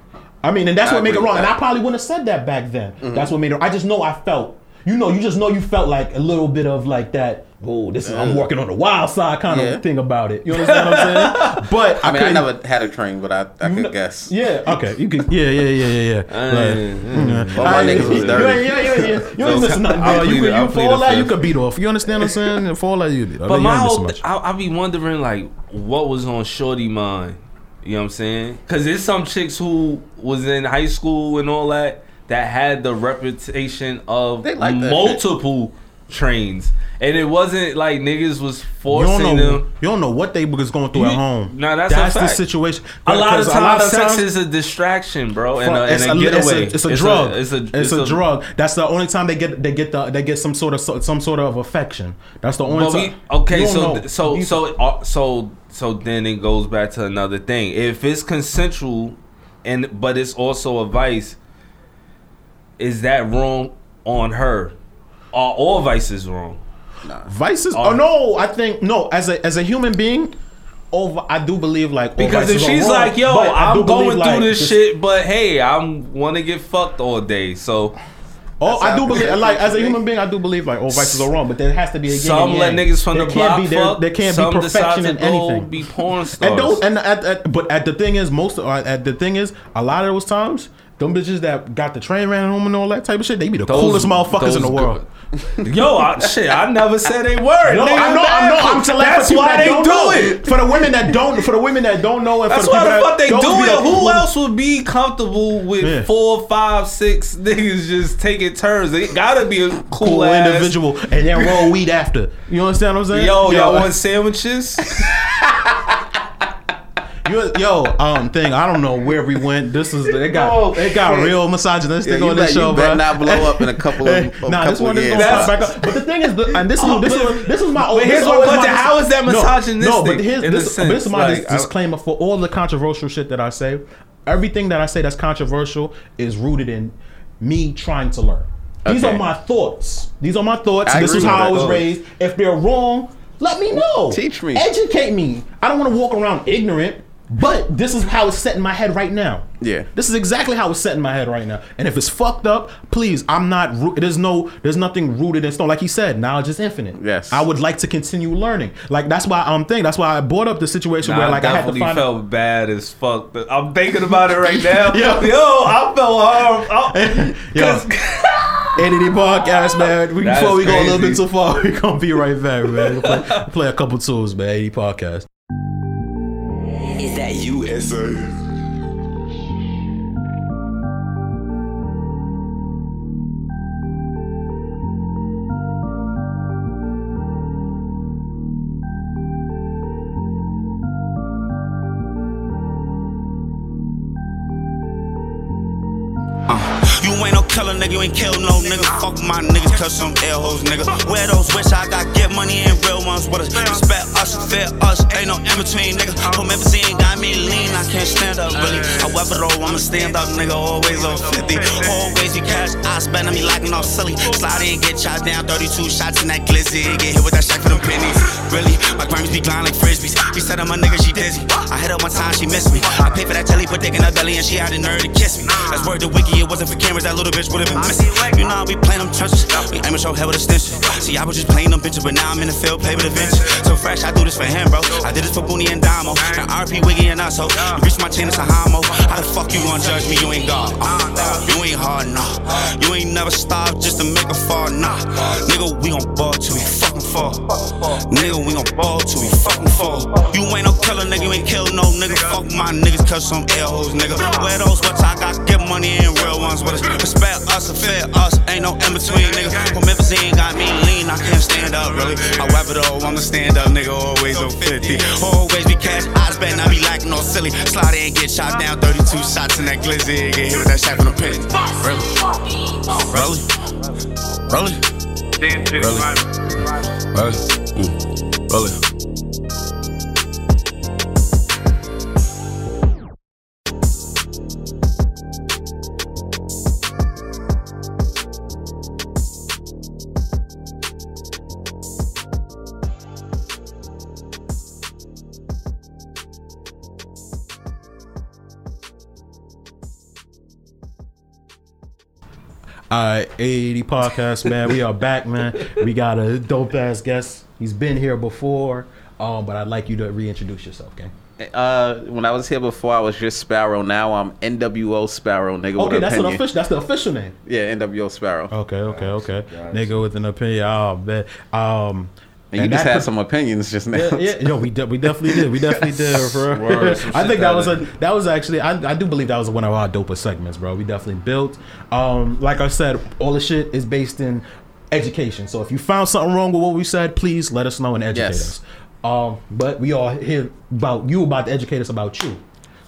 I mean, and that's I what made it wrong. And I probably wouldn't have said that back then. Mm-hmm. That's what made it. I just know I felt. You know, you just know you felt like a little bit of like that. Oh, this is I'm working on the wild side kind Yeah. of thing about it. You understand what I'm saying? But I, I mean, I never had a train, but I, I could guess. Yeah. Okay. You could. Yeah. Yeah. Yeah. Yeah. Yeah. Uh, Like, mm, All my niggas was you dirty. ain't- Yeah. Yeah. Yeah. You ain't missing nothing, I'll. You could. You for plead all that you could beat off. You understand what I'm saying? For all that you did. But my whole. I, I be wondering like, what was on Shorty mind? You know what I'm saying? Because there's some chicks who was in high school and all that that had the reputation of They like that multiple trains, and it wasn't like niggas was You forcing don't know. them. You don't know what they was going through at You- home. Nah, that's that's the situation. A lot of times, sex times- is a distraction, bro, and a, and it's, a a, it's, getaway. a, it's a drug. it's a, it's a drug. That's the only time they get they get the they get some sort of some sort of affection. That's the only we time. okay, You so know. th- so so uh, so so then it goes back to another thing. If it's consensual, and but it's also a vice, is that wrong on her? Are all vices wrong? vices. Are- Oh no, I think no. As a as a human being, over I do believe like all Because if she's wrong, like, "Yo, I do I'm believe, going like, through this just- shit, but hey, I'm want to get fucked all day," so Oh, I do believe like as a human being, I do believe like all vices are wrong, but there has to be a yin some let niggas from there the can't block be there, fuck. there can't some be perfection in anything. Be porn stars. And don't and at, at, but at the thing is most uh, at the thing is a lot of those times them bitches that got the train ran home and all that type of shit they be the Those- coolest motherfuckers in the those world. Yo, I, shit, I never said a word. No, nigga. I know, I know. I'm telling That's why that they don't know. it. For the women that don't, for the women that don't know, and That's for the why the fuck they do it. Who else would be comfortable with Yeah. four, five, six niggas just taking turns? It gotta be a cool, cool ass. individual, and then roll weed after. You understand what I'm saying? Yo, y'all Yo, want sandwiches? you, yo, um, thing. I don't know where we went. This is it got Oh, it got shit. real misogynistic Yeah, on this bet- show, better not blow up in a couple of- a nah, this one is years. gonna pop That's- back up. But the thing is, the- and this is Oh, this is this is my. but here's my question, how is that No, No, but here's this, this is my disclaimer for all the controversial shit that I say. Everything that I say that's controversial is rooted in me trying to learn. These Okay. are my thoughts. These are my thoughts. I this is how I was raised. If they're wrong, let me know. Teach me. Educate me. I don't want to walk around ignorant. But this is how it's set in my head right now. Yeah. This is exactly how it's set in my head right now. And if it's fucked up, please, I'm not. There's no. There's nothing rooted in stone. Like he said, knowledge is infinite. Yes. I would like to continue learning. Like that's why I'm thinking. That's why I brought up the situation Nah, where like I I had to definitely find. felt bad as fuck. But I'm thinking about it right now. Yo. Yo, I felt harm. Yo. Cause Entity podcast, man. We, That before is we go a little bit too far, we gonna be right back, man. We'll play, play a couple tools, man. Entity podcast. That nigga. You ain't kill no nigga. Fuck my niggas, cause some air hoes, nigga. Where those wish I got get money and real ones with us. Respect us, fear us, ain't no in between, nigga. Whomever seen got me lean, I can't stand up, really. I However, though, I'ma stand up, nigga. Always on 50. Always be cash, I spend on me lacking off silly. Slide in, get shot down, 32 shots in that glizzy. Get hit with that shack for them pennies. Really, my crimes be blind like frisbees. She said I'm a nigga, she dizzy. I hit her one time, she missed me. I paid for that telly, put dick in her belly, and she had the nerve to kiss me. That's word to Wiki, it wasn't for cameras, that little bitch would've been missing. You know how we playing them trenches. We aim at your head with a stench. See, I was just playing them bitches, but now I'm in the field, play with a venture. So fresh, I do this for him, bro. I did this for Booney and Damo. And RP Wiggy and us, so you reach my chain, it's a homo. How the fuck you gonna judge me? You ain't God. Uh, you ain't hard, nah. You ain't never starved just to make a fall, nah. Nigga, we gon' ball till we fucking fall. Nigga, we gon' ball till we fucking fall. You ain't no killer, nigga. You ain't kill no nigga. Fuck my niggas, cause some air hoes, nigga. Where those what's I got get money and real ones us. Respect us and fear us. Ain't no in between, nigga. From Memphis, got me lean. I can't stand up, really. However, though, I'ma stand up, nigga. Always on 50. Always be cash. I spend, I be lacking no silly. Slide in, get shot down. 32 shots in that glizzy. Get hit with that shot from the pit. Really? Really? Really? Really? Really? Mm. Really? All right, ADD podcast, man. We are back, man. We got a dope ass guest. He's been here before, um, but I'd like you to reintroduce yourself, okay? Uh, when I was here before, I was just Sparrow. Now I'm NWO Sparrow, nigga. Okay, with that's an an official. That's the official name. Yeah, NWO Sparrow. Okay, okay, okay. Nigga with an opinion. Oh, man. Um, and you and just had some opinions just now. yeah, yeah, yo, we de- we definitely did. We definitely did, bro. Word, I think that was a that was actually I, I do believe that was one of our dopest segments, bro. We definitely built. Um, like I said, all the shit is based in education. So if you found something wrong with what we said, please let us know and educate Yes. us. Um, but we are here about you about to educate us about you.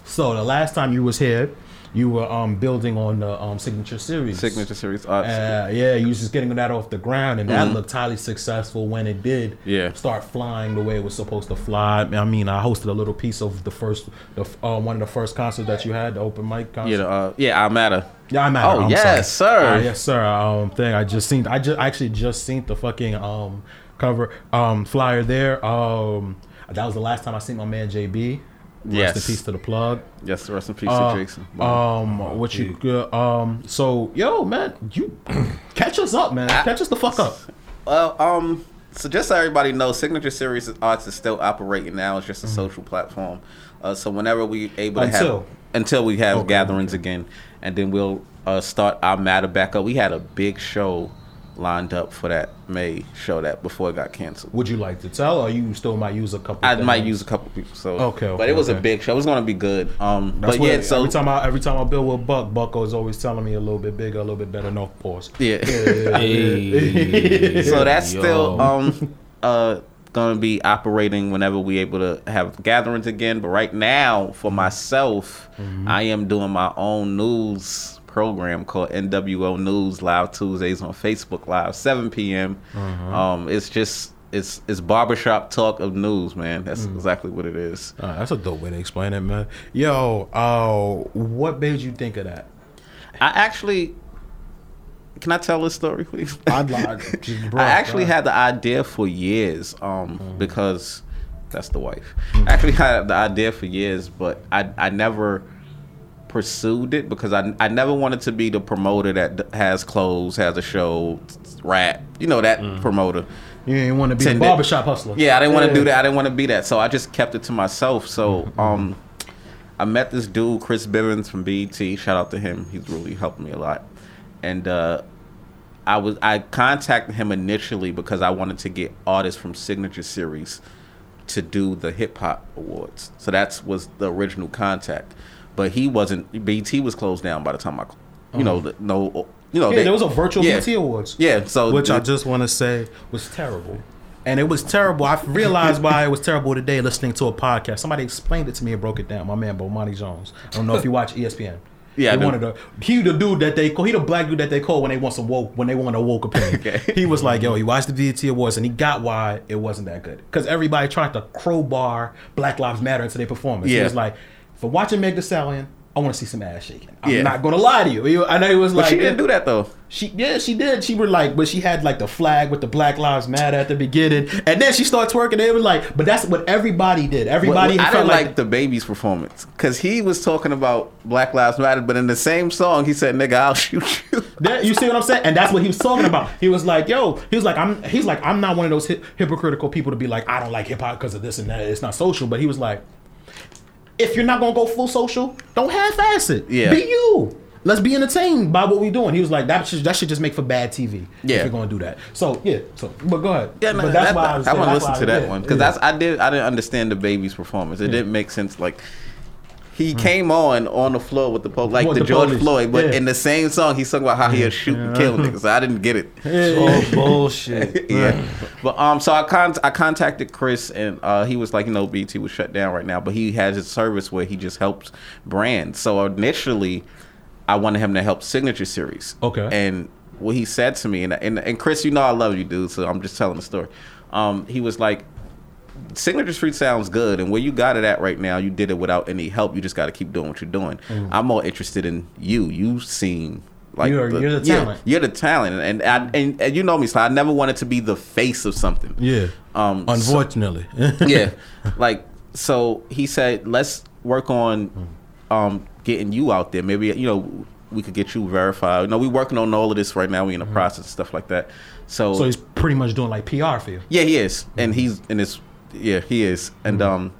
So the last time you was here, you were um building on the um signature series. Signature series. Uh, yeah, you was just getting that off the ground, and that looked highly successful when it did. Mm-hmm. Yeah. start flying the way it was supposed to fly. I mean, I hosted a little piece of the first, the uh, one of the first concerts that you had, the open mic concert. yeah, the, uh, yeah, I matter. Yeah, I'm at. Oh, I'm yes, sorry. sir. Uh, yes, sir. Um, thing I just seen. I just actually just seen the fucking um cover um flyer there. Um, that was the last time I seen my man JB. Rest Yes. in peace to the plug. Yes, rest in peace Uh, to Jason. Um, what you uh, um? So, yo, man, you catch us up, man. Catch us the fuck up. Well, um, so just so everybody knows, Signature Series Arts is still operating now. It's Mm-hmm. just a social platform. Uh, so whenever we able to Until? have until we have Okay, gatherings again, and then we'll uh, start our matter back up. We had a big show lined up for that May show that before it got canceled. Would you like to tell, or you still might use a couple? I might use a couple people. So Okay, but it was okay. a big show. It was gonna be good. Um, That's but what, yeah, so every time I every time I build with Buck, Bucko is always telling me a little bit bigger, a little bit better. No pause. yeah. Hey, so that's yo. still um uh gonna be operating whenever we able to have gatherings again but right now for myself i am doing my own news program called nwo news live tuesdays on facebook live 7 p.m um it's just it's it's barbershop talk of news man that's exactly what it is Uh, that's a dope way to explain it, man. Yo, uh, what made you think of that? i actually can i tell this story please I'd like, I actually had the idea for years, um, Mm-hmm. because that's the wife. I actually had the idea for years, but I I never pursued it because I I never wanted to be the promoter that has clothes, has a show, rap, you know that Mm. promoter. You didn't want to be a Tended- barbershop hustler. Yeah, I didn't want to do that. I didn't want to be that. So I just kept it to myself. So Mm-hmm. um I met this dude, Chris Bivens from BET. Shout out to him. He's really helped me a lot. And uh I was I contacted him initially because I wanted to get artists from Signature Series to do the hip hop awards. So that's was the original contact. But he wasn't BET was closed down by the time I you know, the, no you know Uh-huh. Yeah, they- there was a virtual yeah. BET Awards. Yeah, so which I just want to say was terrible. And it was terrible. I realized why it was terrible today listening to a podcast. Somebody explained it to me and broke it down. My man, Bomani Jones. I don't know if you watch ESPN. Yeah, I he wanted to. He the dude that they call. He the black dude that they call when they want some woke. When they want a woke opinion. Okay. He was like, yo, he watched the BET Awards and he got why it wasn't that good because everybody tried to crowbar Black Lives Matter into their performance. He Yeah. was like, for watching Meg Thee Stallion, I want to see some ass shaking. I'm Yeah. not gonna lie to you. I know he was But like, she didn't do that though. she yeah, she did. She were like, but she had like the flag with the Black Lives Matter at the beginning, and then she starts twerking. They were like, but that's what everybody did. Everybody Well, I didn't like, like, DaBaby's performance because he was talking about Black Lives Matter, but in the same song he said, "Nigga, I'll shoot you." that, you see what I'm saying? And that's what he was talking about. He was like, yo, he was like, I'm, he's like, I'm not one of those hi- hypocritical people to be like, I don't like hip hop because of this and that. It's not social. But he was like, if you're not gonna go full social, don't half-ass it. Yeah. be you. Let's be entertained by what we're doing. He was like, that should that should just make for bad TV. Yeah. if you're gonna do that. So yeah. So, but go ahead. Yeah, no, but that, why was I want to listen to that yeah, one because yeah. that's I did I didn't understand DaBaby's performance. It didn't make sense. Like he Hmm. came on on the floor with the po- like With the, the George police, Floyd, but yeah. in the same song he's talking about how he'll shoot and kill niggas. I didn't get it. Oh bullshit. yeah. But um, so I con- I contacted Chris and uh, he was like, you know, BET was shut down right now, but he has his service where he just helps brands. So initially, I wanted him to help Signature Series. Okay. And what he said to me, and and, and Chris, you know, I love you, dude. So I'm just telling the story. Um, he was like. Signature Street sounds good, and where you got it at right now, you did it without any help. You just got to keep doing what you're doing. I'm more interested in you. You seem like Mm. You're- you're the yeah, talent. you're the talent, and I, and, and you know me, so I never wanted to be the face of something. Yeah. Um, so- Unfortunately. yeah, like so he said, let's work on um getting you out there. Maybe you know we could get you verified. You know, we working on all of this right now. We in the process and stuff like that. So, so he's pretty much doing like PR for you. yeah, he is, and he's in this. Yeah, he is, and Mm-hmm. um.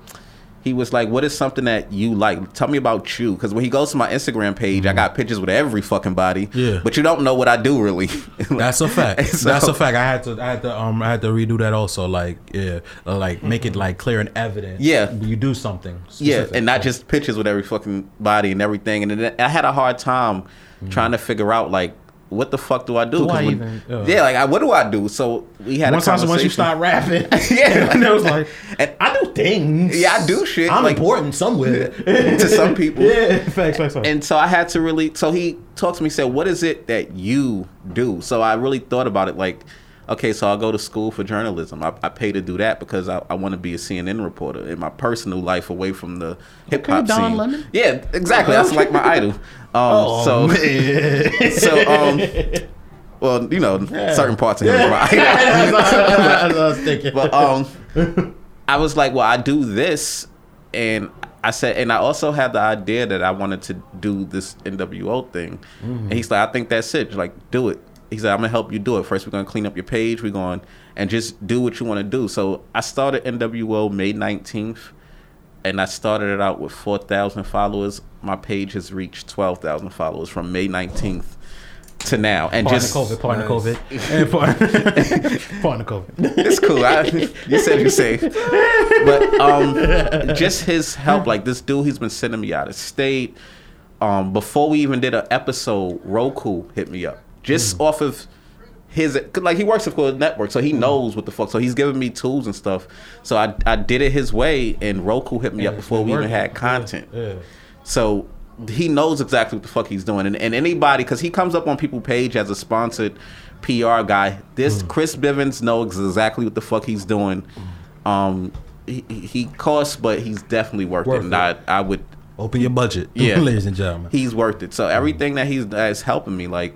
He was like, "What is something that you like? Tell me about you." Because when he goes to my Instagram page, I got pictures with every fucking body. Mm-hmm. Yeah. but you don't know what I do really. That's a fact. So- That's a fact. I had to, I had to, um, I had to redo that also. Like, yeah, uh, like make it like clear and evident. Yeah. you do something. Yeah, and not just pictures with every fucking body and everything. And then I had a hard time trying to figure out like what the fuck do I do? Do I when- even- uh. yeah, like I, what do I do? So we had once, a I, conversation. once you start rapping, Yeah. and it was like, And- I do things. Yeah, I do shit, I'm like- important somewhere to some people. Yeah, facts, facts, facts. And so I had to really. So he talked to me, said, "What is it that you do?" So I really thought about it. Like, okay, so I'll go to school for journalism. I, I pay to do that because I, I want to be a CNN reporter in my personal life, away from the hip hop Don scene. Lemon? Yeah, exactly. That's like my idol. Um, so so um, well, you know, certain parts of him. are my idol. I was thinking. But um, I was like, well, I do this, and I said, and I also had the idea that I wanted to do this NWO thing, and he's like, I think that's it. Just like, do it. He said, I'm gonna help you do it. First, we're gonna clean up your page. We're going and just do what you want to do. So I started NWO May 19th, and I started it out with 4,000 followers. My page has reached 12,000 followers from May 19th to now, and Partner just COVID, partner Nice. COVID, and partner, partner COVID. it's cool. I, you said you're safe, but um, just his help. Like this dude, he's been sending me out of state. Um, before we even did an episode, Roku hit me up just mm. off of his Like he works for a network, so he mm. knows what the fuck. So he's giving me tools and stuff. So I I did it his way, and Roku hit me up before we even had content. Yeah. So he knows exactly what the fuck he's doing. And, and anybody, because he comes up on people page as a sponsored PR guy. This mm. Chris Bivens knows exactly what the fuck he's doing. Um, he, he costs, but he's definitely worth, Worth it. And. I, I would, Open your budget, Yeah. ladies and gentlemen. he's worth it. So everything that he's that is helping me, like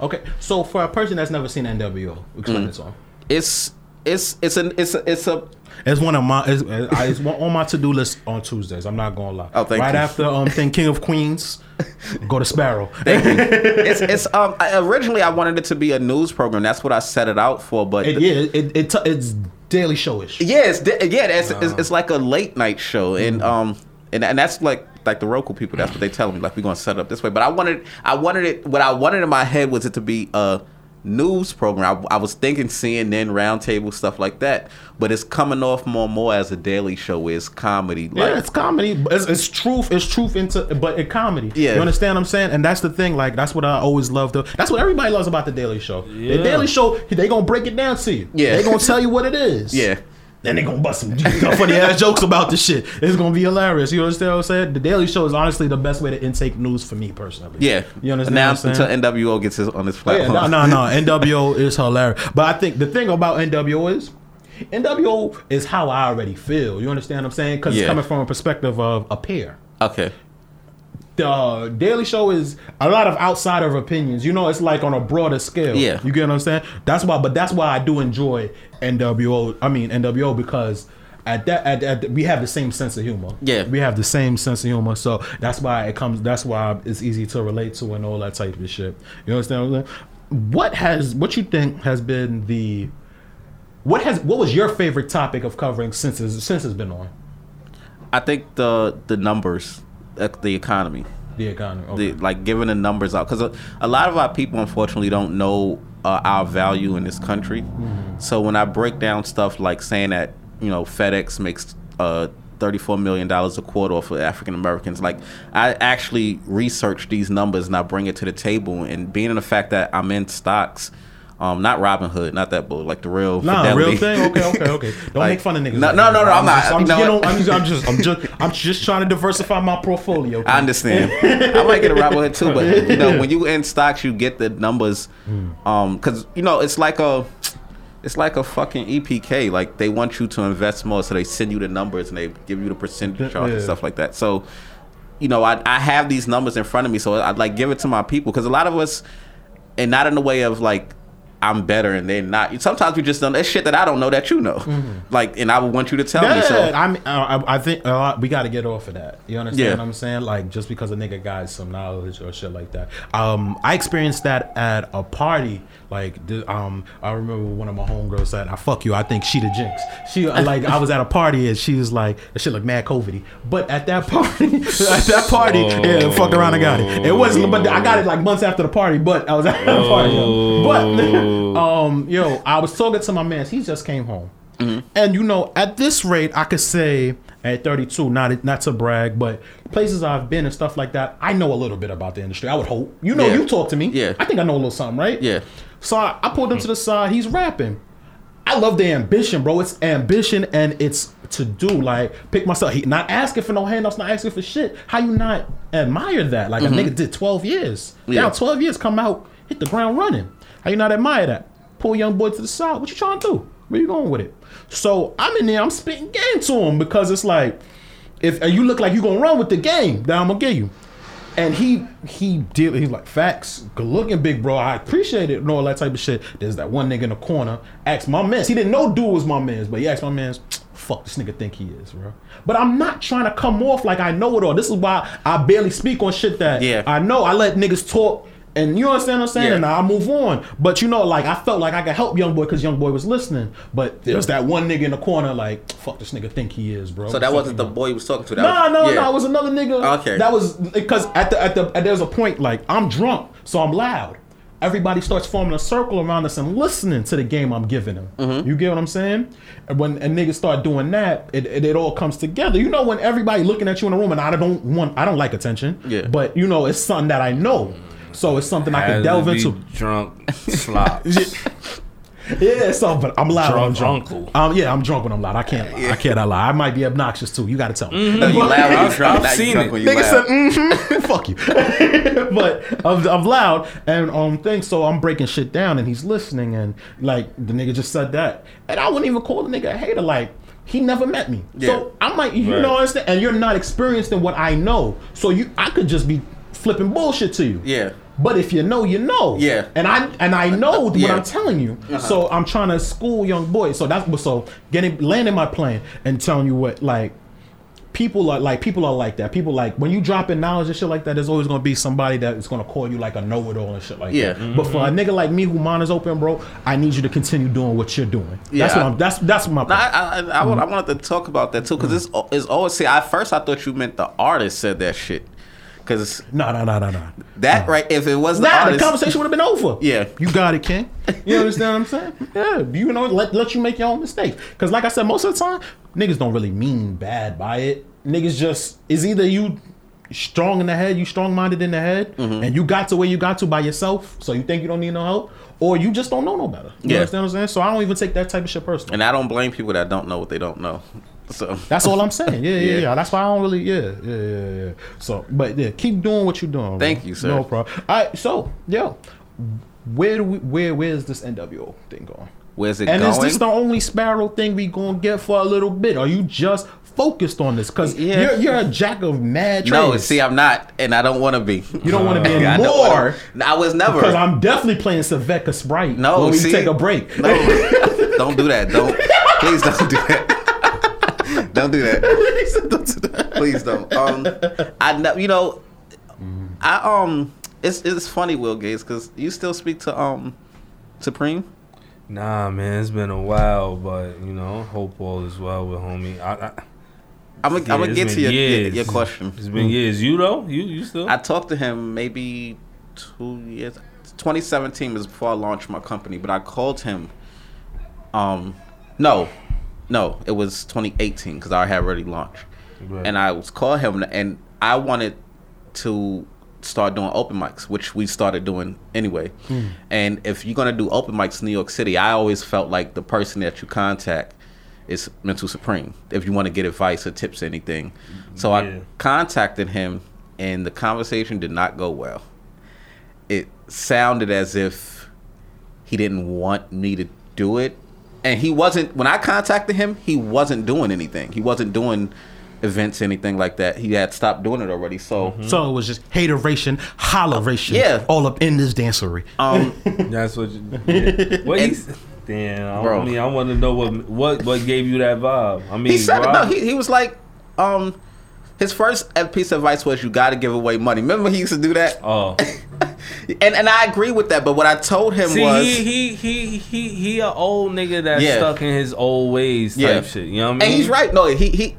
Okay, so for a person that's never seen NWO, explain Mm. to him. it's it's it's an it's a, it's a It's one of my it's, it's one on my to do list on Tuesdays. I'm not gonna lie. Oh, thank right you. after um thing King of Queens, go to Sparrow. thank you. it's it's um I, originally I wanted it to be a news program. That's what I set it out for. But It, the- yeah, it, it, it's daily showish. Yeah, it's yeah, it's, it's, it's like a late night show, and um, and and that's like like the Roku people. That's what they telling me. Like we're gonna set up this way. But I wanted, I wanted it. What I wanted in my head was it to be a news program. I, I was thinking CNN roundtable stuff like that. But it's coming off more and more as a daily show. Where it's comedy. Like, yeah, it's comedy. It's, it's truth. It's truth into, but it comedy. Yeah. you understand what I'm saying? And that's the thing. Like that's what I always love. To, that's what everybody loves about the Daily Show. The Daily Show, they gonna break it down to you. Yeah. they gonna tell you what it is. yeah. Then they gonna bust some funny ass jokes about this shit. It's gonna be hilarious. You understand what I'm saying? The Daily Show is honestly the best way to intake news for me personally. Yeah, you understand Now what I'm saying? until NWO gets his on his Oh, yeah, platform. no, no, no. NWO is hilarious. But I think the thing about NWO is NWO is how I already feel. You understand what I'm saying? Because Yeah. it's coming from a perspective of a peer. Okay. The Daily Show is a lot of outsider opinions. You know, it's like on a broader scale. Yeah. You get what I'm saying? That's why, but that's why I do enjoy NWO. I mean NWO because at that at, at we have the same sense of humor. Yeah. we have the same sense of humor. So that's why it comes. That's why it's easy to relate to and all that type of shit. You understand what I'm saying? What has what you think has been the what has what was your favorite topic of covering since it's, since it's been on I think the the numbers, the economy, the economy? Okay. the like giving the numbers out because a, a lot of our people unfortunately don't know uh, our value in this country. Mm-hmm. So when I break down stuff like saying that you know FedEx makes uh, thirty-four million dollars a quarter for African Americans, like I actually research these numbers and I bring it to the table. And being in the fact that I'm in stocks. Um, not Robinhood, not that bull, like the real Nah, Fidelity. real thing. Okay, okay, okay. Don't Like, make fun of niggas. no, like no, no, no, bro. I'm not. Just, I'm, You just, know. I'm just, I'm just, I'm just, I'm just trying to diversify my portfolio. I understand. I might get a Robinhood too, but you know, when you in stocks, you get the numbers, um, because you know it's like a, it's like a fucking EPK. Like they want you to invest more, so they send you the numbers and they give you the percentage chart and stuff like that. So, you know, I I have these numbers in front of me, so I'd like give it to my people because a lot of us, and not in the way of like. I'm better and they're not. Sometimes we just don't. That's shit that I don't know that you know. Like, and I would want you to tell me. Yeah, So I'm, I, I think lot, we got to get off of that. You understand Yeah. what I'm saying? Like just because a nigga got some knowledge or shit like that. Um, I experienced that at a party. Like, um, I remember one of my homegirls said, "I fuck you. I think she the jinx." She like, I was at a party and she was like, "That shit look mad covidy." But at that party, at that party, yeah, fuck around, I got it. It wasn't, but I got it like months after the party. But I was at the party. yo. But um, yo, I was talking to my man. He just came home. And you know, at this rate, I could say at 32, not not to brag, but places I've been and stuff like that, I know a little bit about the industry. I would hope. You know, Yeah. you talk to me. Yeah. I think I know a little something, right? Yeah. So I, I pulled him to the side. He's rapping. I love the ambition, bro. It's ambition and it's to do. Like pick myself. He not asking for no handouts, not asking for shit. How you not admire that? Like a mm-hmm. nigga did 12 years. Yeah. Down 12 years, come out, hit the ground running. How you not admire that? Pull young boy to the side. What you trying to do? Where you going with it? So I'm in there. I'm spitting game to him because it's like, if you look like you gonna run with the game, then I'm gonna give you. And he he did. He's like facts, good looking, big bro. I appreciate it and all that type of shit. There's that one nigga in the corner. Asked my man's. He didn't know dude was my man's, but he asked my man's. Fuck this nigga think he is, bro. But I'm not trying to come off like I know it all. This is why I barely speak on shit that Yeah. I know. I let niggas talk. And you understand what I'm saying? Yeah. And I move on. But you know, like I felt like I could help young boy because young boy was listening. But there's that one nigga in the corner, like, fuck this nigga think he is, bro. So that Fuck wasn't him the boy he was talking to. That No, was, no, yeah. no. It was another nigga. Okay. That was because at the at the at, there's a point like I'm drunk, so I'm loud. Everybody starts forming a circle around us and listening to the game I'm giving them. Mm-hmm. You get what I'm saying? And when a nigga start doing that, it, it, it all comes together. You know when everybody looking at you in a room and I don't want I don't like attention. Yeah. But you know it's something that I know. So it's something I can delve into. Drunk, slop. Yeah, so but I'm loud. when I'm Drunk drunk. uncle. Um, yeah, I'm drunk when I'm loud. I can't. lie. I can't lie. I might be obnoxious too. You got to tell me. No, you loud when you drunk. I've seen drunk it. when you Nigga said, mm fuck you. but I'm, I'm loud and um thing, so I'm breaking shit down and he's listening and like the nigga just said that. And I wouldn't even call the nigga a hater, like he never met me. Yeah. So I might you Right. know understand and you're not experienced in what I know. So you I could just be flipping bullshit to you. Yeah. But if you know, you know. Yeah. And I and I know uh, what Yeah. I'm telling you. Uh-huh. So I'm trying to school young boys. So that's so getting landing my plane and telling you what like people are like people are like that. People like when you drop in knowledge and shit like that, there's always gonna be somebody that is gonna call you like a know-it-all and shit like Yeah. that. But for a mm-hmm. nigga like me who mine is open, bro, I need you to continue doing what you're doing. Yeah, that's what I- I'm that's that's my No, I, I, I, I, wa- I wanted to talk about that too because it's, mm-hmm. it's always see. At first, I thought you meant the artist said that shit because no no no no no. that right. If it was the Nah, the conversation would have been over. Yeah. You got it, King. You understand what I'm saying? Yeah. You know, let, let you make your own mistakes. Because, like I said, most of the time, niggas don't really mean bad by it. Niggas just, is either you strong in the head, you strong minded in the head, Mm-hmm. and you got to where you got to by yourself, so you think you don't need no help, or you just don't know no better. You Yeah. understand what I'm saying? So I don't even take that type of shit personal. And I don't blame people that don't know what they don't know. So That's all I'm saying. Yeah, yeah, Yeah. yeah. That's why I don't really. Yeah, yeah, yeah, yeah. So, but yeah, keep doing what you're doing. bro. Thank you, sir. No problem. All right. So, yo, where do we? Where where is this NWO thing going? where's it going? And going? is this the only Sparrow thing we gonna get for a little bit? Are you just focused on this? Because Yeah. you're you're a jack of mad no, trades. see, I'm not, and I don't want to be. you don't want to be I anymore. wanna- I was never. Because I'm definitely playing Saveka Sprite No, when we see? take a break. No, don't do that. Don't please don't do that. don't do that. Please don't. Um, I know you know, I um, it's it's funny, Will Gates, because you still speak to um, Supreme. Nah, man, it's been a while, but you know, hope all is well with homie. I, I, I'm gonna yeah, I'm gonna get to your, your your question. It's been years. You though? You you still? I talked to him maybe two years. 2017 was before I launched my company, but I called him. Um, no, no, it was 2018 because I had already launched, Right. and I was calling him, and I wanted to start doing open mics, which we started doing anyway. Hmm. And if you're gonna do open mics in New York City, I always felt like the person that you contact is Mental Supreme if you want to get advice or tips or anything. So Yeah. I contacted him, and the conversation did not go well. It sounded as if he didn't want me to do it, and he wasn't. When I contacted him, he wasn't doing anything. He wasn't doing events, anything like that. He had stopped doing it already. So. So it was just hateration, holleration, Yeah. all up in this dancery. Um, That's what. You, yeah. What And- he's, damn, Bro. I mean, I want to know what what what gave you that vibe. I mean, he said it, Rob- no. He, he was like, um, his first piece of advice was you got to give away money. Remember he used to do that, oh, and and I agree with that. But what I told him see, was, he he he he he a old nigga that's Yeah. stuck in his old ways type Yeah. shit. You know what I mean? and he's right. No, he he.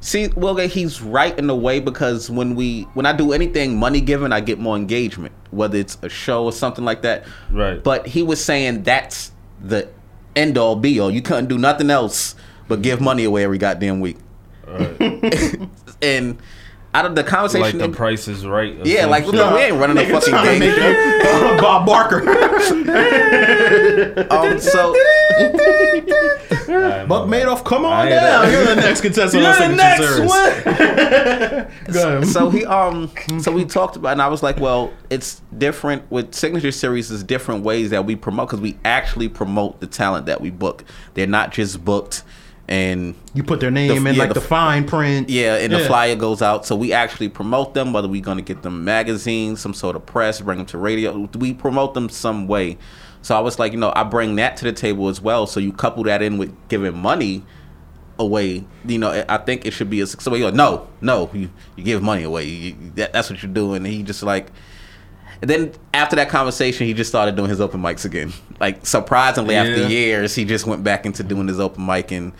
See, well, he's right in a way because when we when I do anything money giving, I get more engagement, whether it's a show or something like that. Right. But he was saying that's the end all be all. You couldn't do nothing else but give money away every goddamn week. Right. And out of the like conversation, the price is right. yeah, like shit. look, we ain't running a fucking trying to game make show. Bob Barker. Um, so Alright, Buck. Madoff, come on ain't down. that- You're the next contestant You're the next one. Go so he um so we talked about and I was like, well, it's different with signature series is different ways that we promote because we actually promote the talent that we book. They're not just booked and You put their name The- in yeah, like the the, fine print. yeah, and the flyer goes out. So we actually promote them, whether we're gonna get them magazines, some sort of press, bring them to radio. We promote them some way. So I was like, you know, I bring that to the table as well. So you couple that in with giving money away. You know, I- think it should be a so goes, no, no, you you give money away. You- that, that's what you're doing. And he just like. And then after that conversation, he just started doing his open mics again. Like surprisingly, Yeah. after years, he just went back into doing his open mic and.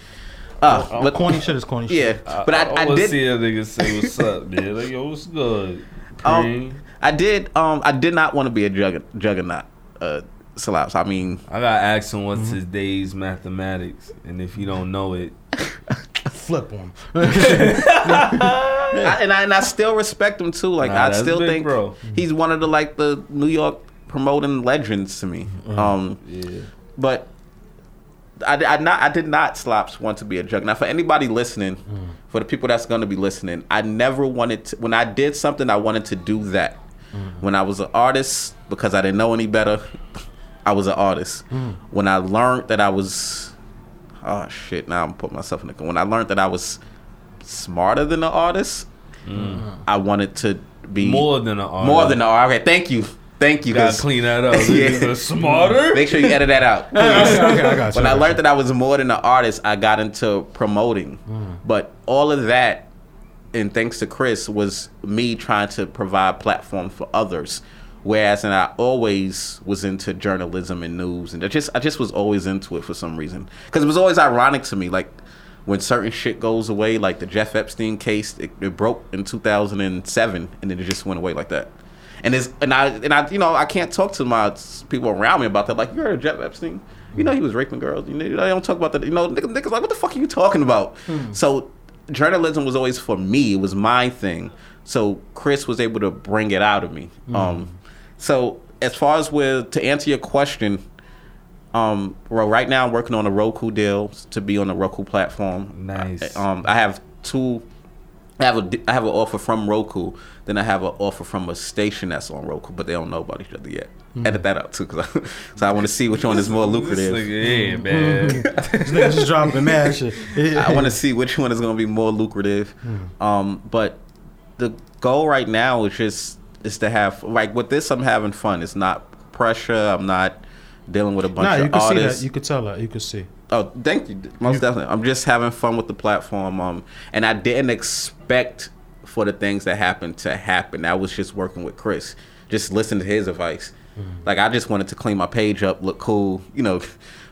Uh, but Corny shit is corny shit. yeah, shit. but I, I, wanna did. see a nigga say what's up, man. Like, yo, what's good? Um, I did. Um, I did not want to be a jugger, juggernaut. Uh, Slaps. I mean, I gotta ask him what's Mm-hmm. his day's mathematics, and if you don't know it, Flip on. I, and I and I still respect him too. Like Nah, I still big, think bro. he's one of the like the New York promoting legends to me. Mm-hmm. Um, yeah. but I, I not I did not slaps want to be a juggernaut. For anybody listening, mm. for the people that's going to be listening, I never wanted to. When I did something, I wanted to do that. Mm. When I was an artist, because I didn't know any better, I was an artist. Mm. When I learned that I was, oh shit! Now I'm putting myself in the. When I learned that I was smarter than an artist, mm. I wanted to be More than an artist. More than an artist. Okay, thank you, thank you. Gotta clean that up. Yeah. Smarter. Make sure you edit that out. okay, okay, I got you. when I learned that I was more than an artist, I got into promoting. Mm. But all of that, and thanks to Chris, was me trying to provide platform for others. Whereas, and I always was into journalism and news, and I just, I just was always into it for some reason. Because it was always ironic to me, like when certain shit goes away, like the Jeff Epstein case, it, it broke in 2007, and then it just went away like that. And it's and I and I you know I can't talk to my people around me about that. Like you heard of Jeff Epstein? You know he was raping girls. You know they don't talk about that. You know niggas, niggas like what the fuck are you talking about? So journalism was always for me. It was my thing. So Chris was able to bring it out of me. Um, so as far as with to answer your question, um, well, right now I'm working on a Roku deal to be on the Roku platform. Nice. I, um, I have two. I have a I have an offer from Roku. Then I have an offer from a station that's on Roku, but they don't know about each other yet. Edit that out too, cause I, so I want to see which one is more lucrative. nigga, yeah, man. This nigga just dropping mad shit. I want to see which one is going to be more lucrative. Um, but the goal right now is just is to have like with this, I'm having fun. It's not pressure. I'm not dealing with a bunch Nah, you of can see that. You could tell that. You could see. Oh, thank you. Most definitely. I'm just having fun with the platform. Um, and I didn't expect for the things that happened to happen. I was just working with Chris, just listening to his advice. Like I just wanted to clean my page up, look cool, you know.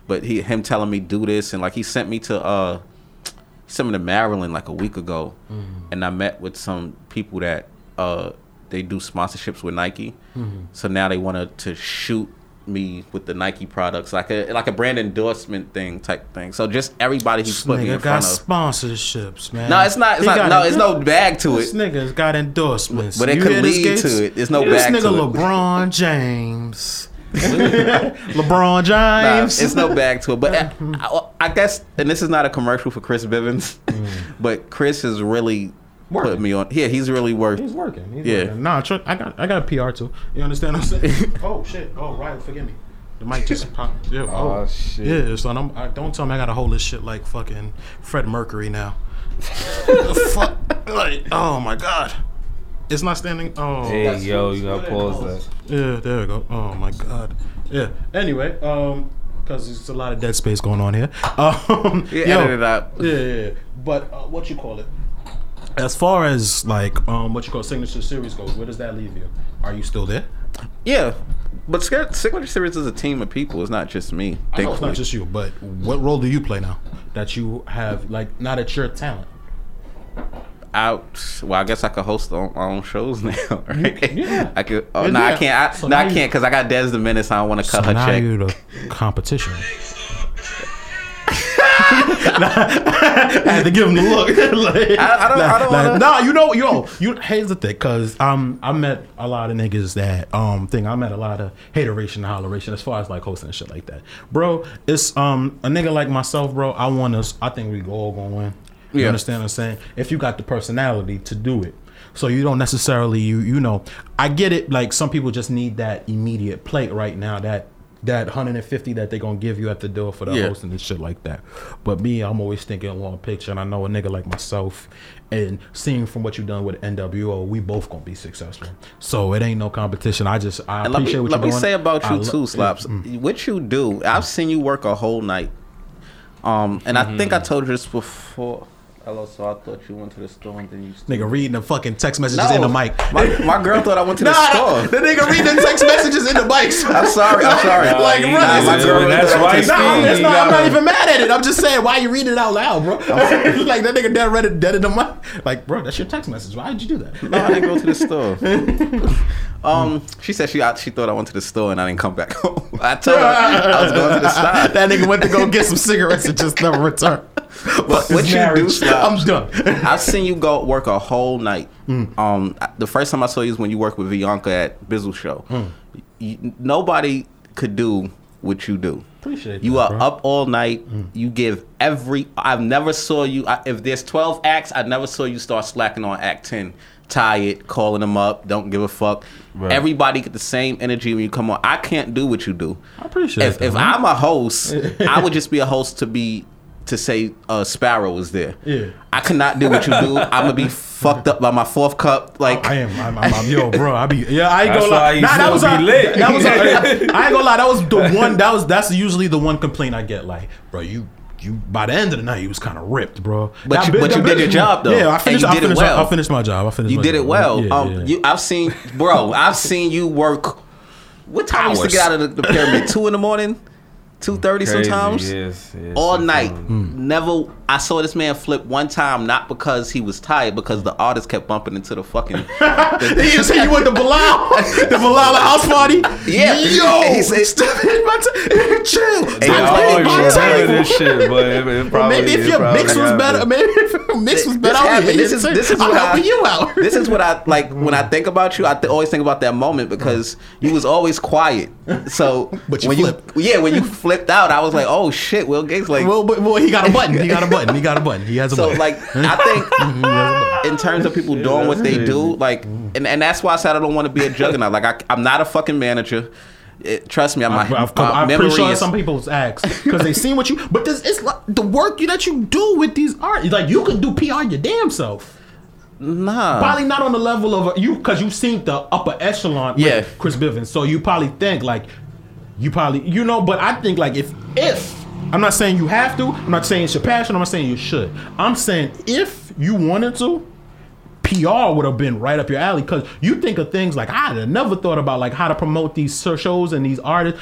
But he, him telling me do this, and like he sent me to uh, he sent me to Maryland like a week ago, and I met with some people that uh, they do sponsorships with Nike. Mm-hmm. So now they wanted to shoot me with the Nike products, like a like a brand endorsement thing type thing. So just everybody he's This put me in got front of. sponsorships, man. No, it's not. It's not. No, it's no bag to This it. This nigga's got endorsements. But it You could lead to it. There's no This bag nigga to it. This nigga LeBron James. LeBron Nah, James. it's no bag to it. But I, uh, I, I guess, and this is not a commercial for Chris Bivens, mm. but Chris is really put Working. me on. Yeah, he's really worked. He's working. He's Yeah. working. Nah, tr- I got I got a PR too. You understand what I'm saying? oh shit. Oh right, forgive me. The mic just popped. Yeah. Oh, shit. Yeah, So I'm, I, don't tell me I gotta hold this shit like fucking Fred Mercury now. the fuck? Like, oh my god. It's not standing. Oh. Hey, yo, you gotta pause that. Yeah, there we go. Oh my god. Yeah. Anyway, um, because there's a lot of dead space going on here. Um, Yeah, yo, edit it out. Yeah, yeah, yeah. But uh, what you call it? As far as like um, what you call signature series goes, where does that leave you? Are you still there? Yeah, but Signature Series is a team of people. It's not just me. I know it's not just you, but what role do you play now? That you have like not at your talent. out. Well, I guess I could host on my own shows now. Right? yeah. I could. Oh Yeah, no, I can't. I, So no, I can't because I got Des the Menace. I don't want to cut So her now check. you're the competition. I had to give him the look. like, I- I don't- I don't wanna- Nah, you know, yo, you. Here's the thing, cause um, I met a lot of niggas that um thing. I met a lot of hateration and holleration as far as like hosting and shit like that, bro. It's um a nigga like myself, bro. I want us. I think we all gonna win. You Yeah. understand what I'm saying? If you got the personality to do it. So you don't necessarily you you know I get it like some people just need that immediate plate right now that that 150 that they gonna give you at the door for the Yeah. hosting and shit like that. But me, I'm always thinking long picture, and I know a nigga like myself, and seeing from what you done with NWO, we both gonna be successful. So it ain't no competition. I just I And let me, appreciate what let me say about I you lo- too, Slaps. What you do, I've seen you work a whole night. Um, and I think I told you this before. Hello, so I thought you went to the store and then you. Nigga reading the fucking text messages in the mic. My, my girl thought I went to the Nah, store. the nigga reading the text messages in the mics. I'm sorry. I'm sorry. Nah, Like, you really? My girl it. That's really why don't Steve, Nah, I'm, not, I'm not even mad at it. I'm just saying why you reading it out loud, bro. like that nigga dead read it dead in the mic. Like, bro, that's your text message. Why did you do that? No, I didn't go to the store. um, she said she she thought I went to the store and I didn't come back home. I told her I was going to the store. that nigga went to go get some cigarettes and just never returned. But what you do, I'm done. I've seen you go work a whole night. Mm. Um, the first time I saw you was when you worked with Bianca at Bizzle Show. Mm. You- nobody could do what you do. Appreciate You that, are bro. up all night. You give every. I've never saw you. I, if there's 12 acts, I never saw you start slacking on act 10. Tired, calling them up. Don't give a fuck. Right. Everybody get the same energy when you come on. I can't do what you do. I appreciate If, that. if. I'm a host, I would just be a host to be to say uh, Sparrow is there. Yeah. I cannot do what you do. I'm gonna be fucked up by my fourth cup. Like I am. I'm, I'm, I'm- yo, bro. I be. Yeah, I ain't gonna lie. Nah, that was be a, lit. That was. A, I ain't gonna lie. That was the one. That was. That's usually the one complaint I get. Like, bro, you. You by the end of the night, you was kind of ripped, bro. But That you- bit- but you bit- did your job, though, Yeah, I finished. you I did it finished. well. I finished my job. I finished. you my did it well. Yeah, um, yeah. You, I've seen, bro. I've seen you work. What time you used to get out of the, the pyramid? Two in the morning, two thirty sometimes. Yes, yes, all sometimes. night. Hmm. Never. I saw this man flip one time, not because he was tired, because the artist kept bumping into the fucking. the- You say you went to Bilal, the Bilal house party? Yeah. yo, He said- stop it, my t- chill. Hey, Stop yo, hitting Oh, my remember table. this shit, but it, it probably, Maybe if it your mix was happened. better, maybe if your mix was better, I'll happened. be This is this is I'm what I, helping you out. This is what I like when I think about you. I th- always think about that moment because hmm. you was always quiet. So But you when flipped. you yeah when you flipped out, I was like, oh shit, Will Gates like. well, but, well, he got a button. He got a button. He got a button. He has a so button. So like I think in terms of people doing what they do, like and, and that's why I said I don't want to be a juggernaut. Like I, I'm not a fucking manager. It, trust me, I'm I've, my, I've, my I'm pretty sure is- some people's acts because they seen what you. But this it's like the work you that you do with these art. Like you could do PR your damn self. nah. Probably not on the level of a, you because you've seen the upper echelon. With Yeah. Chris Bivens. So you probably think like you probably you know. But I think like if if I'm not saying you have to. I'm not saying it's your passion. I'm not saying you should. I'm saying if you wanted to. PR would have been right up your alley because you think of things like I had never thought about like how to promote these shows and these artists.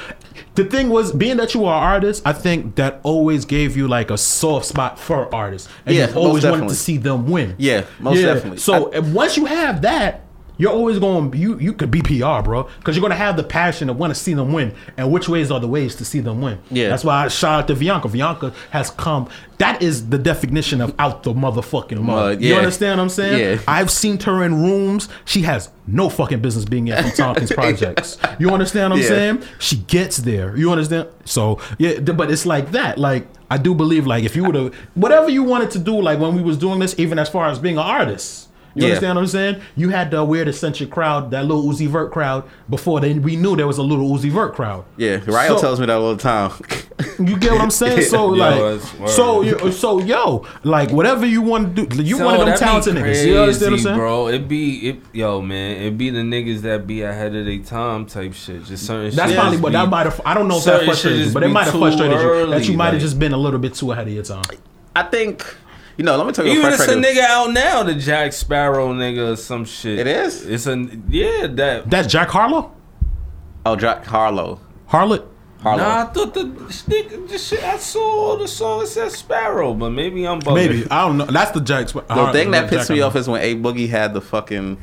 The thing was, being that you are an artist, I think that always gave you like a soft spot for artists, and Yeah, you always wanted to see them win. Yeah, most definitely. So if- once you have that, you're always going. You you could be PR, bro, because you're gonna have the passion to want to see them win. And which ways are the ways to see them win? Yeah. that's why I shout out to Bianca. Bianca has come. That is the definition of out the motherfucking mud. Mud, You understand what I'm saying? Yeah. I've seen her in rooms. She has no fucking business being at Pete Tompkins projects. You understand what I'm Yeah. saying? She gets there. You understand? So yeah, but it's like that. Like I do believe, like if you would have whatever you wanted to do, like when we was doing this, even as far as being an artist. You Yeah. understand what I'm saying? You had to wear the weird eccentric crowd, that Lil Uzi Vert crowd, before they we knew there was a Lil Uzi Vert crowd. yeah, Ryo So- tells me that all the time. You get what I'm saying? So Yo, like, that's word. so you, so yo, like whatever you want to do, you So one of them that be talented niggas. You understand what I'm saying? bro? It be it, yo, man. It be the niggas that be ahead of their time type shit. Just certain. That's shit probably just what that might have. I don't know if that frustrated you, but it might have too frustrated you that you might have like- just been a little bit too ahead of your time. I think, you know, let me tell you. Even what it's a nigga out now, the Jack Sparrow nigga or some shit. It is? It's a yeah that. That's Jack Harlow, Oh, Jack Harlow. Harlot. Harlow. Nah, I thought the nigga, the shit I saw the song it said Sparrow, but maybe I'm bugging. Maybe I don't know. That's the Jack. Sparrow. The thing that pissed me off is when A Boogie had the fucking.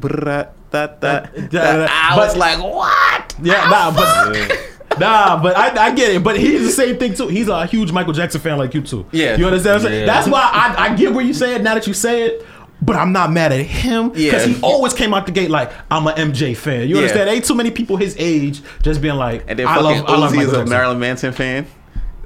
That, that, that, that- I but- was like, what? Yeah, nah, but nah, but I, I get it. But he's the same thing too. He's a huge Michael Jackson fan like you too. Yeah. you understand? What I'm saying? Yeah. That's why I, I get where you say it. Now that you say it. But I'm not mad at him because Yeah. he always came out the gate like I'm a MJ fan. You Yeah. understand? Ain't too many people his age just being like, And then I love, I love Michael is a Jackson. Marilyn Manson fan.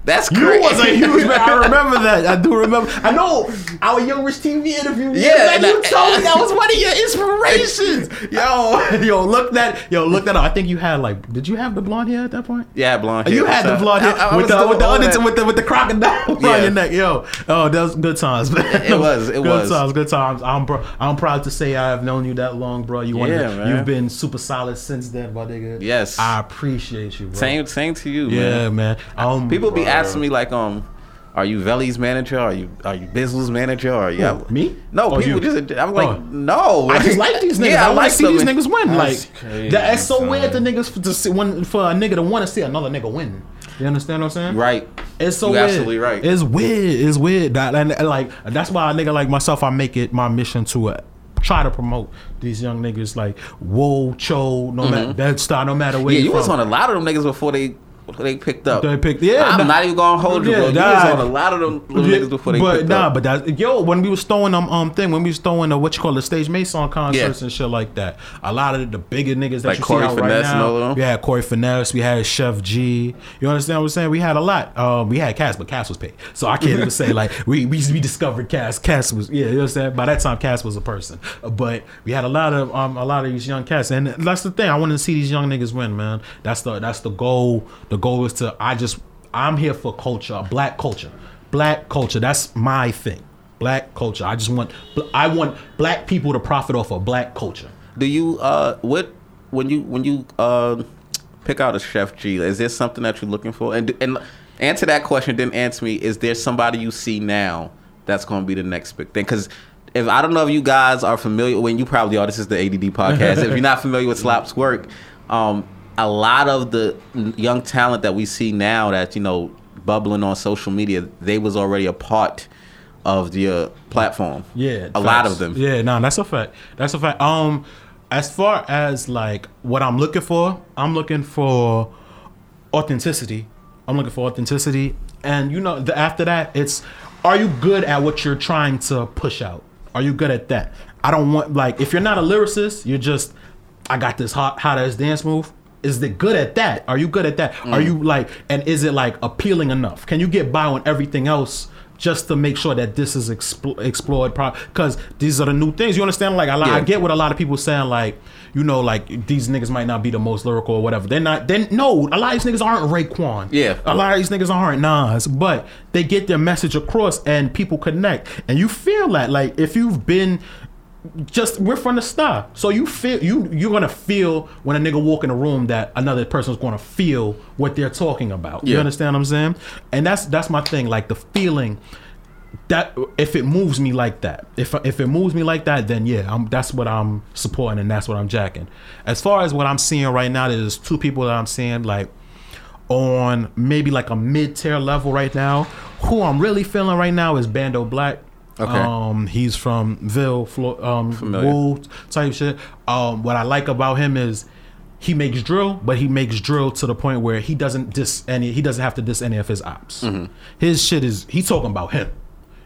That's You crazy. was a huge man. I remember that. I do remember. I know our Young Rich TV interview. Yeah, and you I- told me that was one of your inspirations. yo, yo, look that, yo, look that up. I think you had like, did you have the blonde hair at that point? Yeah, blonde hair. You had the blonde hair I- I with the with the, under, with the with the crocodile Yeah. your neck, yo. Oh, that was good times. It was, it good was. Good times, good times. I'm bro, I'm proud to say I have known you that long, bro. You yeah, man. You've been super solid since then, my nigga. Yes. I appreciate you, bro. Same, same to you, Yeah, man. man. Um, People be bro. asking me like, um, are you Veli's manager? Are you are you Bizzle's manager? Or yeah, Who, me? No, Oh, people you. just. I'm like, Oh. no. I just like these niggas. Yeah, I, want like to see them. these niggas win. That's like crazy, that, it's so son. weird to niggas f- to see when for a nigga to want to see another nigga win. You understand what I'm saying? Right. It's so You weird. absolutely right. It's weird. It's weird. That and, and, like that's why a nigga like myself, I make it my mission to uh, try to promote these young niggas like Whoa Cho, no matter that star, no matter where Mm-hmm. Yeah, you you was from. on a lot of them niggas before they before they picked up. They picked- yeah, I'm nah. not even gonna hold you, Yeah, bro. You nah. was on a lot of them little Yeah, niggas before they but picked nah, up. but that yo, when we was throwing them um thing, when we was throwing the what you call the stage Mason concerts Yeah. and shit like that, a lot of the bigger niggas that Like you Corey see out right Finesse and now, we had Corey Finesse, we had Chef G. You understand what I'm saying? We had a lot. Um, we had Cass, but Cass was paid, so I can't even say like we we, we discovered Cass. Cass was yeah, you understand? By that time, Cass was a person, but we had a lot of um a lot of these young cats, and that's the thing. I want to see these young niggas win, man. That's the that's the goal. The goal is to I just I'm here for culture, black culture, black culture. That's my thing. Black culture. I just want I want black people to profit off of black culture. Do you uh what when you when you uh pick out a chef G? Is there something that you're looking for? And and answer that question. Then answer me. Is there somebody you see now that's going to be the next big thing? Because if I don't know if you guys are familiar, when you probably are. This is the ADD podcast. if you're not familiar with Slop's work, um, a lot of the young talent that we see now that you know bubbling on social media, they was already a part of your platform. Yeah, a lot of them. Yeah, no, that's a fact. That's a fact. Um, as far as like what I'm looking for, I'm looking for authenticity. I'm looking for authenticity, and you know, the, after that, it's are you good at what you're trying to push out? Are you good at that? I don't want like if you're not a lyricist, you're just I got this hot hot ass dance move. Is it good at that? Are you good at that? Are mm. you like and is it like appealing enough? Can you get by on everything else just to make sure that this is expl- explored because these are the new things. You understand? Like I, li- I get what a lot of people saying. Like you know, like these niggas might not be the most lyrical or whatever. They're not. Then no, a lot of these niggas aren't Raekwon. Yeah. a lot of these niggas aren't Nas, but they get their message across and people connect. And you feel that like if you've been just we're from the start. So you feel you you're gonna feel when a nigga walk in a room that another person's gonna feel what they're talking about. You understand what I'm saying? And that's that's my thing. Like the feeling that if it moves me like that, if if it moves me like that, then yeah, I'm that's what I'm supporting and that's what I'm jacking. As far as what I'm seeing right now, there's two people that I'm seeing like on maybe like a mid tier level right now. Who I'm really feeling right now is Bando Black. Okay. Um, he's from Ville, Flo- um, Familiar. Type shit. Um, what I like about him is he makes drill, but he makes drill to the point where he doesn't diss any. He doesn't have to diss any of his ops. His shit is he's talking about him.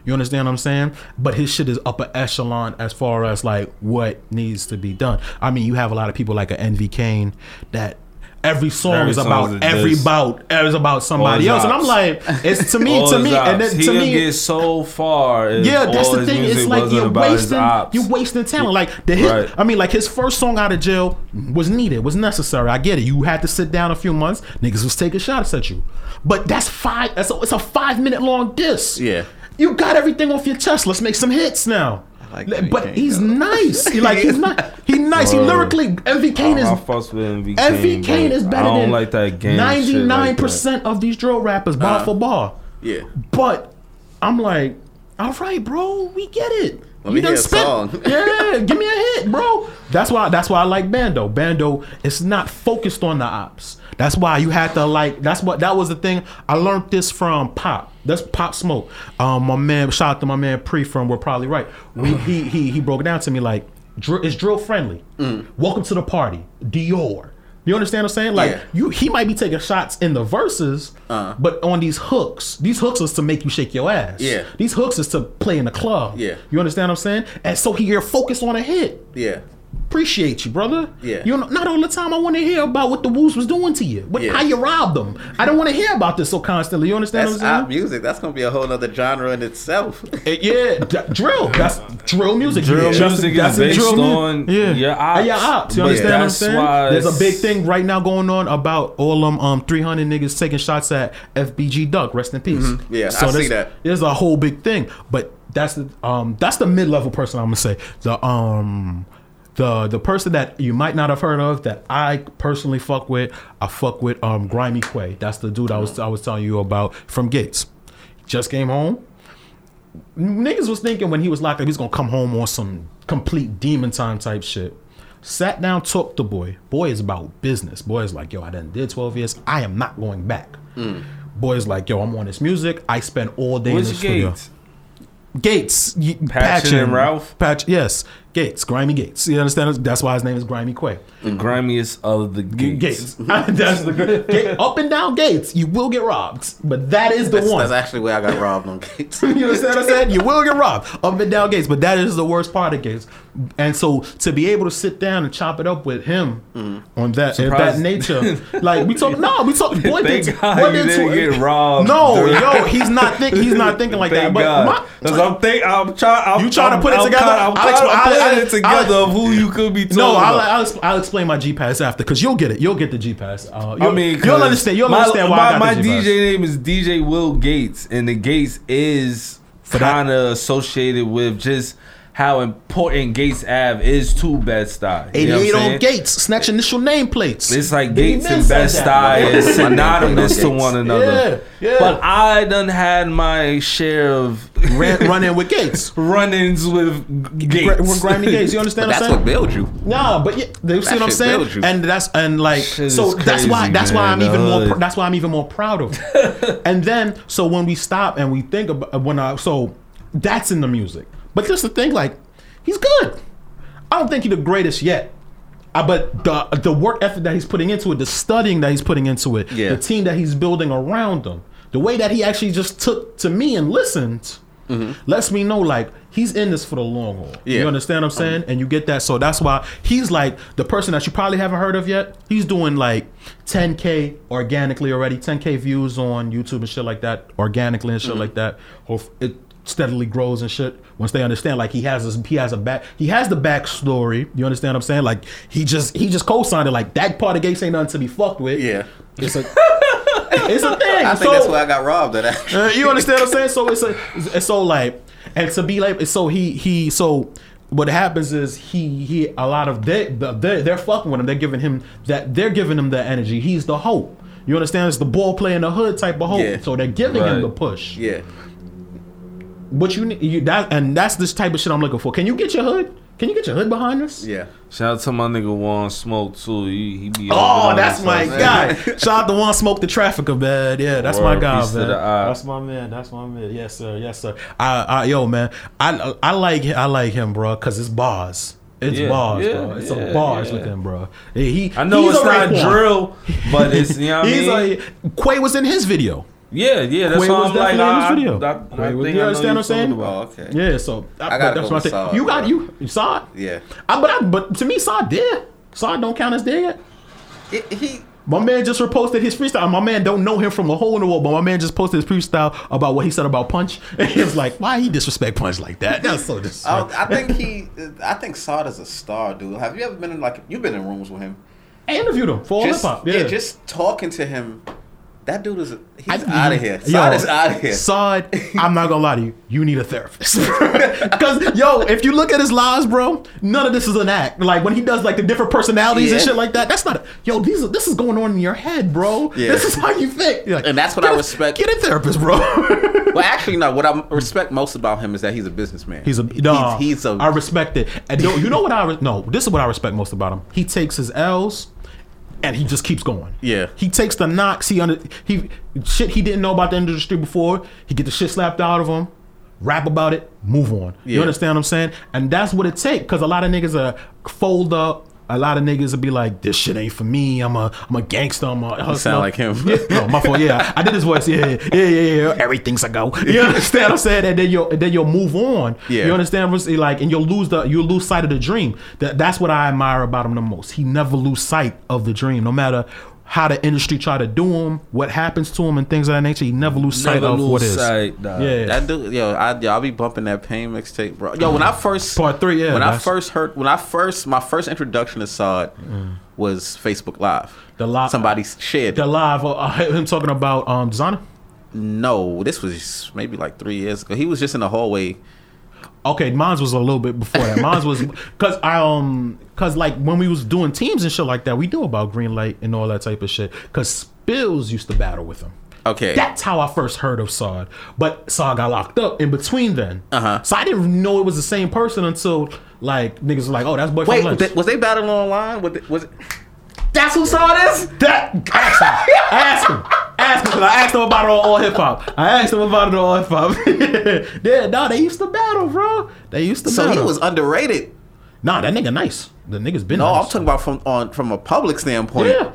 You understand what I'm saying? But his shit is upper echelon as far as like what needs to be done. I mean, you have a lot of people like an Envy Caine that every song Every is about is every diss. bout is about somebody else, and I'm like, it's to me, to me, and ops. then to He'll me, get so far. yeah, that's the thing. It's like you're wasting, you're wasting talent. Like the hit, Right. I mean, like his first song out of jail was needed, was necessary. I get it. You had to sit down a few months. Niggas was taking shots at you, but that's five. That's a, it's a five minute long diss. Yeah. you got everything off your chest. Let's make some hits now. Like Envy but Kane, he's though. nice. He like he's not. He nice. He lyrically. Envy Caine is I fucks with Envy Caine. Envy Caine is better I don't than like that game. ninety shit nine like that. percent of these drill rappers bar Uh-huh. for bar. Yeah. But I'm like, all right, bro, we get it. Let me done hear a song. yeah, give me a hit, bro. That's why. That's why I like Bando. Bando is not focused on the ops. That's why you had to like. That's what. That was the thing. I learned this from Pop. That's Pop Smoke. Um, my man. Shout out to my man Pre from We're Probably Right. We, he he he broke it down to me like, drill, it's drill friendly. Welcome to the party, Dior. You understand what I'm saying? Like Yeah. you, he might be taking shots in the verses, Uh. but on these hooks, these hooks is to make you shake your ass. Yeah. These hooks is to play in the club. Yeah. You understand what I'm saying? And so he you're focused on a hit. Yeah. Appreciate you, brother. Yeah. You know, not all the time I want to hear about what the Woos was doing to you. What, Yeah. How you robbed them. I don't want to hear about this so constantly. You understand That's what I'm op saying? music. That's gonna be a whole other genre in itself. Uh, yeah, d- drill. That's drill music. Drill Yeah. music is That's a based drill mu- on yeah. your Uh, ops, your ops. You but understand what I'm saying? There's a big thing right now going on about all them um 300 niggas taking shots at FBG Duck. Rest in peace. Mm-hmm. Yeah, I see that. There's a whole big thing, but that's the um that's the mid level person I'm gonna say. The um. The, the person that you might not have heard of that I personally fuck with, I fuck with um Grimey Qua. That's the dude I was I was telling you about from Gates. Just came home. Niggas was thinking when he was locked up, he's gonna come home on some complete demon time type shit. Sat down, talked to boy. Boy is about business. Boy is like, yo, I done did 12 years. I am not going back. Boy is like, yo, I'm on this music. I spend all day in Which this studio. Gates? Gates, y- Patchen and Ralph? Patch, yes, Gates, Grimy Gates. You understand? That's why his name is Grimey Qua. The grimiest of the Gates. Gates. That's the Ga- up and down Gates. You will get robbed, but that is the That's, one. that's actually where I got robbed on Gates. you understand what I said? You will get robbed up and down gates, but that is the worst part of gates. And so to be able to sit down and chop it up with him on that in that nature, like we talk, no, we talk. Boy, Thank did- God boy you did tw- get robbed. No, dude. yo, he's not think he's not thinking like that. Thank But God. my, Because I'm think I'm trying. I'm, You trying to I'm- put it I'm together? I'm, I'll trying- I'm expl- I'll- putting it I'll- together of who you could be talking no, I'll, about. I'll, I'll explain my G pass after because you'll get it. You'll get the G pass. Uh, I mean, you'll understand. You'll my, understand why my, I got my the G-Pass. DJ name is DJ Will Gates, and the Gates is kind of associated with just how important Gates Ave is to Bed Stuy. You know 88 on? Gates, snatch initial nameplates. It's like Biggie Gates and said Best that. Stuy is synonymous to one another. Yeah, yeah. But I done had my share of Ran, run in with Gates. run-ins with Gra- Gates. with grimy Gates. You understand But what that's I'm what saying? built you. Nah, but yeah, you see what I'm saying? builds you. And that's and like Shit so is that's why crazy, that's why I'm man, even more pr- that's why I'm even more proud of. it. and then so when we stop and we think about when I so that's in the music. But just the thing, like he's good. I don't think he's the greatest yet. Uh, but the the work effort that he's putting into it, the studying that he's putting into it, Yeah. the team that he's building around him, the way that he actually just took to me and listened, mm-hmm. lets me know like he's in this for the long haul. Yeah. You understand what I'm um, saying? And you get that. So that's why he's like the person that you probably haven't heard of yet. He's doing like 10k organically already, 10k views on YouTube and shit like that, organically and shit mm-hmm. like that. It steadily grows and shit. Once they understand, like he has this, he has a back, he has the backstory. You understand what I'm saying? Like he just he just co-signed it. Like that part of Gates ain't nothing to be fucked with. Yeah. it's a it's a thing. I think So- that's why I got robbed of that. uh, you understand what I'm saying? So it's a, it's so like, and to be like, so he he so what happens is he he a lot of they they they're fucking with him. They're giving him that they're giving him the energy. He's the hope. You understand? It's the ball play in the hood type of hope. Yeah. So they're giving him the push. Yeah. What you need, you that and that's this type of shit I'm looking for. Can you get your hood? Can you get your hood behind us? Yeah. Shout out to my nigga Juan Smoke too. He, he be Oh, that's my this, guy. Shout out to one smoke the trafficker, man. Yeah, that's my guy, man. That's my man. That's my man. Yes, sir. Yes, sir. I, I yo, man. I, I like, I like him, bro, because it's bars. It's Yeah, bars, yeah, bro. It's yeah, a bars yeah. with him, bro. He, I know he's it's a not Raekwon. drill, but it's you know what I He's mean. a Qua was in his video. Yeah, yeah. That's Qua why was I'm like, definitely in I, his video. I, I, Qua was- you know understand what I'm saying? about. Oh, okay. Yeah, so I, gotta that's go what I with think. Saad, You got bro. you, you saw it. Yeah. I, but I, but to me, Saw dead. Saw don't count as dead yet. It, he. My man just reposted his freestyle. My man don't know him from a hole in the wall, but my man just posted his freestyle about what he said about Punch. And he was like, why he disrespect Punch like that? That's so I, disrespectful. I think he. I think Saad is a star, dude. Have you ever been in like? You've been in rooms with him. I interviewed him for hip hop. yeah. Yeah, Just talking to him. That dude is. He's out of here. Yo, Saad is out of here. Saad, I'm not gonna lie to you. You need a therapist. Because yo, if you look at his lives, bro, none of this is an act. Like when he does like the different personalities and shit like that, that's not. A, yo, these are, this is going on in your head, bro. Yeah. This is how you think. Like, And that's what I I a- respect. Get a therapist, bro. Well, actually, no. What I mm. respect most about him is that he's a businessman. He's a no. He's, he's a. I respect it. And you you know what I re- no. This is what I respect most about him. He takes his L's, and he just keeps going. Yeah. He takes the knocks. He under he shit he didn't know about the industry before. He get the shit slapped out of him. Rap about it. Move on. You understand what I'm saying? And that's what it take. Because a lot of niggas are fold up. A lot of niggas will be like, "This shit ain't for me. I'm a, I'm a gangster. I'm a hustler." sound like him. Yeah, no, my fault. Yeah, I did his voice. Yeah, yeah, yeah, yeah. Everything's a go. You understand what I'm saying? And then you'll, then you'll move on. Yeah. You understand? what I'm saying? Like, and you'll lose the, you'll lose sight of the dream. That, that's what I admire about him the most. He never lose sight of the dream, no matter how the industry try to do him, what happens to him, and things of that nature. He never lose sight Never of lose what is. sight, dog. Yeah. That dude, yo, I, yo, I'll be bumping that pain mixtape, bro. Yo, when I first Part three, yeah, When I first heard, when I first, my first introduction to Saad was Facebook Live. The li- somebody shared. the live, uh, him talking about um designer. no, this was maybe like three years ago. He was just in the hallway. Okay, mine was a little bit before that. Mine was because I um because like when we was doing teams and shit like that, we knew about green light and all that type of shit. Because Spills used to battle with him. Okay, That's how I first heard of Saad. But Saad got locked up in between then. Uh-huh. So I didn't know it was the same person until like niggas were like, oh, that's boy wait, th- was they battling online? Was? Was it that's who saw is? That ask him. ask him. Ask him. 'cause I asked him about it on all hip hop. I asked him about it on all hip hop. yeah, no, they used to battle, bro. They used to So battle. he was underrated. Nah, that nigga nice. The nigga's been. No, nice. I'm talking about from on from a public standpoint. Yeah.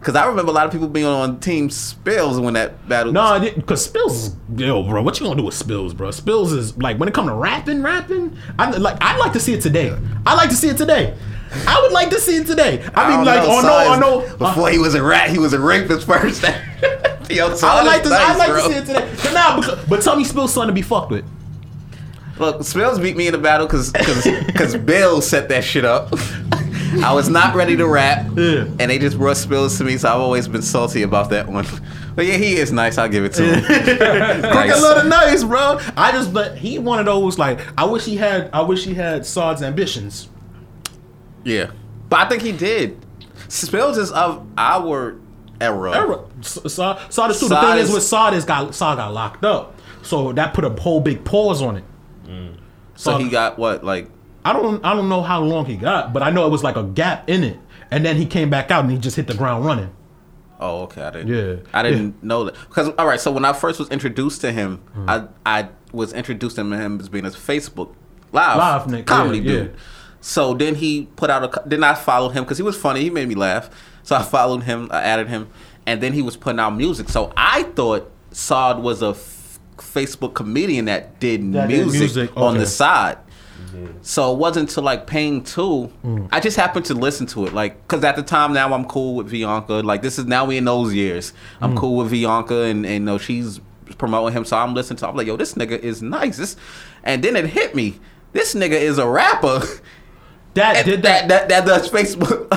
Because I remember a lot of people being on Team Spills when that battle. No, because Spills is yo, bro. What you gonna do with Spills, bro? Spills is like when it come to rapping, rapping. I like. I'd like to see it today. I like to see it today. I would like to see it today. I, mean, don't like, know, oh no, oh no. Before he was a rat, he was a rapist first. Yo, I would like to. I'd like bro. to see it today. But nah, but, but tell me, Spills son to be fucked with. Look, Spills beat me in the battle because because Bill set that shit up. I was not ready to rap, Yeah. and they just brought Spills to me, so I've always been salty about that one. But yeah, he is nice. I'll give it to him. Crooked Little nice, bro. I just but he one of those like I wish he had I wish he had Sod's ambitions. Yeah, but I think he did. Spills is of our era. Era. S- Sod, Sod too. The thing is is- with Sod is got Saw got locked up, so that put a whole big pause on it. So he got what like I don't I don't know how long he got, but I know it was like a gap in it, and then he came back out and he just hit the ground running. Oh, okay. I didn't. Yeah. I didn't know that because all right. So when I first was introduced to him, Hmm. I I was introduced to him as being a Facebook live Live nigga, comedy yeah, dude. yeah. So then he put out a. co- Then I followed him because he was funny. He made me laugh. So I followed him. I added him, and then he was putting out music. So I thought Sod was a f- Facebook comedian that did That did music, music, on the okay. side. So it wasn't until like Pain 2. Mm. I just happened to listen to it. Like, because at the time now I'm cool with Bianca. Like, this is now we in those years. I'm Mm. cool with Bianca and, and you know, she's promoting him. So I'm listening to I'm like, yo, this nigga is nice. This, and then it hit me. This nigga is a rapper. That And did that, that, that, that does Facebook.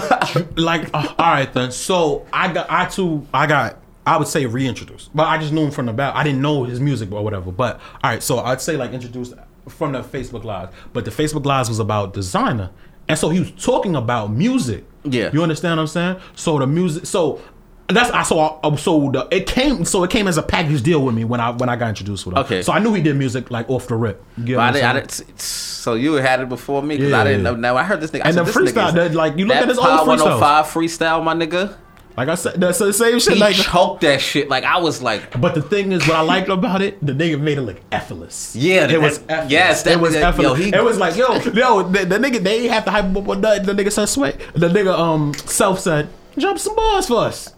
like uh, all right then. So I got I too I got I would say reintroduced, but I just knew him from the back. I didn't know his music or whatever. But all right, so I'd say like introduced from the Facebook Live, but the Facebook Lives was about designer, and so he was talking about music. Yeah. you understand what I'm saying? So the music, so. That's I so I, so the, it came so it came as a package deal with me when I when I got introduced with him. Okay. so I knew he did music like off the rip. You I didn't, I didn't, so you had it before me because Yeah, I didn't know. Now I heard this nigga. I And said, the this nigga freestyle, that, like, you look at his old Power freestyles. 105 freestyle, my nigga. Like I said, that's the same shit. He like choked that shit. Like I was like, But the thing is, what I liked about it, the nigga made it look effortless. Yeah, it was effortless. yes, that- it was that- yo, effortless. he- it was like, yo, yo, the, the nigga, they have to hype up on nothing. The nigga said, sweat. The nigga, um, self said, drop some bars for us.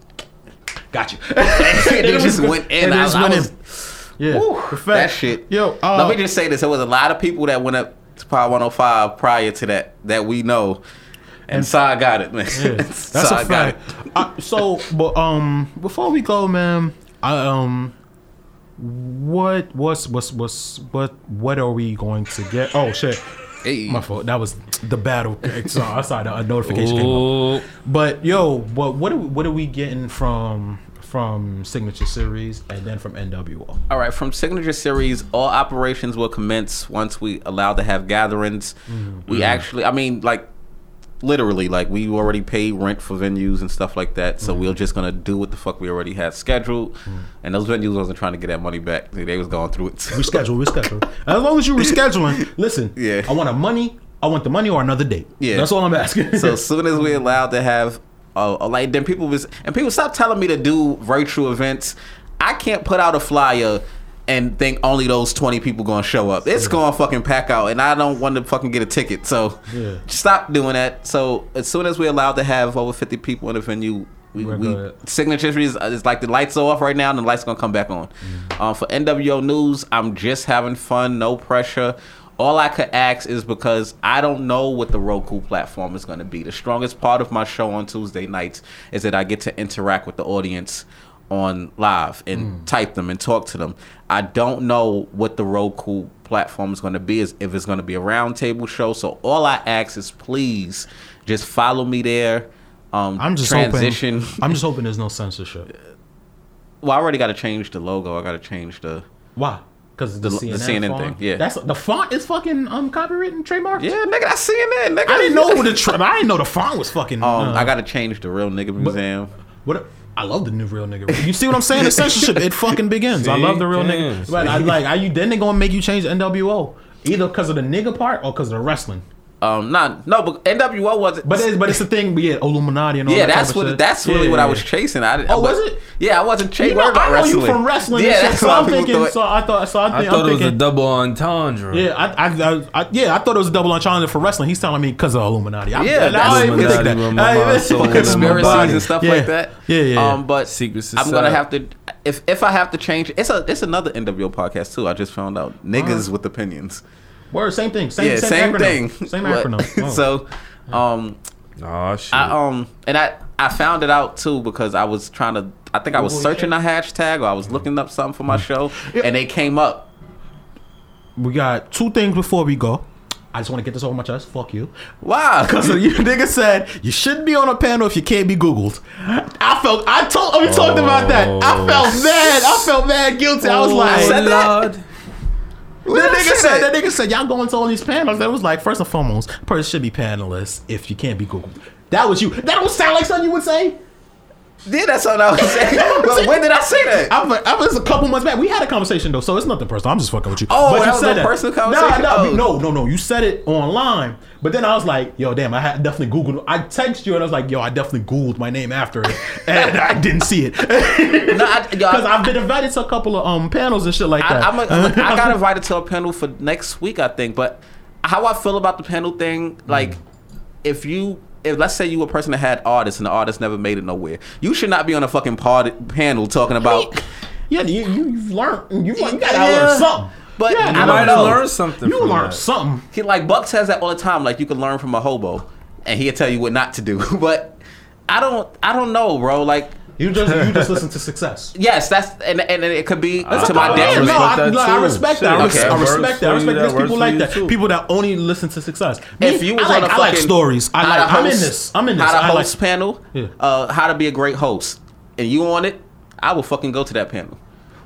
Got you. they just went in. I, just I went was, in. Yeah, Whew, that shit. Yo, uh, let me just say this: there was a lot of people that went up to Power 105 prior to that that we know, and Sai got it, man. Yeah, that's a fact. Uh, so, but um, before we go, man, I um, what what's what's what's what what are we going to get? Oh shit. Hey. My fault. That was the battle. So I saw the a notification came up. But yo, what what are we, what are we getting from from Signature Series and then from NWO? All right, from Signature Series, all operations will commence once we allow to have gatherings. Mm-hmm. We actually, I mean, like, literally, like, we already paid rent for venues and stuff like that. Mm-hmm. So we're just gonna do what the fuck we already had scheduled. And those venues wasn't trying to get that money back. They was going through it. Reschedule, reschedule. As long as you rescheduling, listen. Yeah. I want a money. I want the money or another date. Yeah. That's all I'm asking. So as soon as we're allowed to have, uh, like then people was and people stop telling me to do virtual events. I can't put out a flyer and think only those twenty people gonna show up. It's gonna fucking pack out, and I don't want to fucking get a ticket. So Yeah. stop doing that. So as soon as we're allowed to have over fifty people in the venue. We, We're we good. signatures is is like the lights are off right now and the lights gonna come back on. Mm. Um, for NWO news, I'm just having fun, no pressure. All I could ask is because I don't know what the Roku platform is going to be. The strongest part of my show on Tuesday nights is that I get to interact with the audience on live and Mm. type them and talk to them. I don't know what the Roku platform is going to be. Is if it's going to be a roundtable show. So all I ask is please just follow me there. Um, I'm just transition. hoping. I'm just hoping there's no censorship. Well, I already got to change the logo. I got to change the. Why? Because the, The- CNN, the CNN font? thing, yeah. That's the font is fucking um and trademark. Yeah, nigga, that's CNN. Nigga. I didn't know the tra- I didn't know the font was fucking. Um, uh, I got to change the real nigga museum. What? I love the new real nigga. You see what I'm saying? The censorship it fucking begins. I love the real Damn, nigga. But I like. Are you then they gonna make you change the NWO either because of the nigga part or because of the wrestling? Um, not no, but NWO wasn't. But it's but it's the thing. But yeah, Illuminati and all yeah, that. that's what. shit. That's really Yeah, what I was chasing. I, Oh, but- was it? Yeah, I wasn't chasing. You know, I know you from wrestling. Yeah, that's so why I'm thinking. thought- So I thought. So I, I thought I'm it was a double entendre. Yeah, I, I, I, I, yeah, I thought it was a double entendre for wrestling. He's telling me because of Illuminati. I, Yeah, that's- I didn't even think that. Illuminati, my I didn't mind, even soul, think of and my Illuminati. conspiracies and stuff Yeah. like that. Yeah, yeah. yeah. Um, but secrets. I'm gonna have to. If if I have to change, it's a it's another NWO podcast too. I just found out niggas with opinions. Word, same thing. Same, yeah, same, same, acronym. thing. Same But- acronym. Oh. so, um, Oh shit. I um and I I found it out too because I was trying to I think I was Google searching a hashtag or I was looking up something for my show and they came up. we got two things before we go. I just want to get this over my chest. Fuck you. Wow. Because you nigga said you shouldn't be on a panel if you can't be Googled. I felt I told we talked about that. I felt mad. I felt mad guilty. I was like, I said? Lord. that I nigga said that? that nigga said y'all going to all these panels. That was like first and foremost, person should be panelists if you can't be Google. That was you. That don't sound like something you would say. Yeah, that's what I was saying. but when did I say that? I was, I was a couple months back. We had a conversation though, so it's nothing personal. I'm just fucking with you. Oh, but that you was said a personal conversation? Nah, nah, Oh. no, no, no. You said it online, but then I was like, yo, damn, I had definitely Googled. I texted you and I was like, yo, I definitely Googled my name after it, and I didn't see it No, I, yo, because I've been invited to a couple of um panels and shit like that. I, I'm a, I'm a, I got invited to a panel for next week, I think. But how I feel about the panel thing, like, if you, if let's say you were a person that had artists and the artist never made it nowhere, you should not be on a fucking pod, panel talking about. yeah, you, you you've learned. You, you gotta Yeah. learn something. But yeah, I You don't might have learned something. You learned something. He like Buck says that all the time. Like you can learn from a hobo, and he'll tell you what not to do. But I don't, I don't know, bro. Like. You just you just listen to success. Yes, that's and and it could be That's to my compliment. Detriment. no, I, that no, I respect that. I, okay. I respect that. I respect you, that people like that. too. People that only listen to success. Me, if you was I like, on a I like fucking stories. I how like. to I'm in host- this. I'm in this. How to I like. host panel, Yeah. uh, how to be a great host, and you on it, I will fucking go to that panel.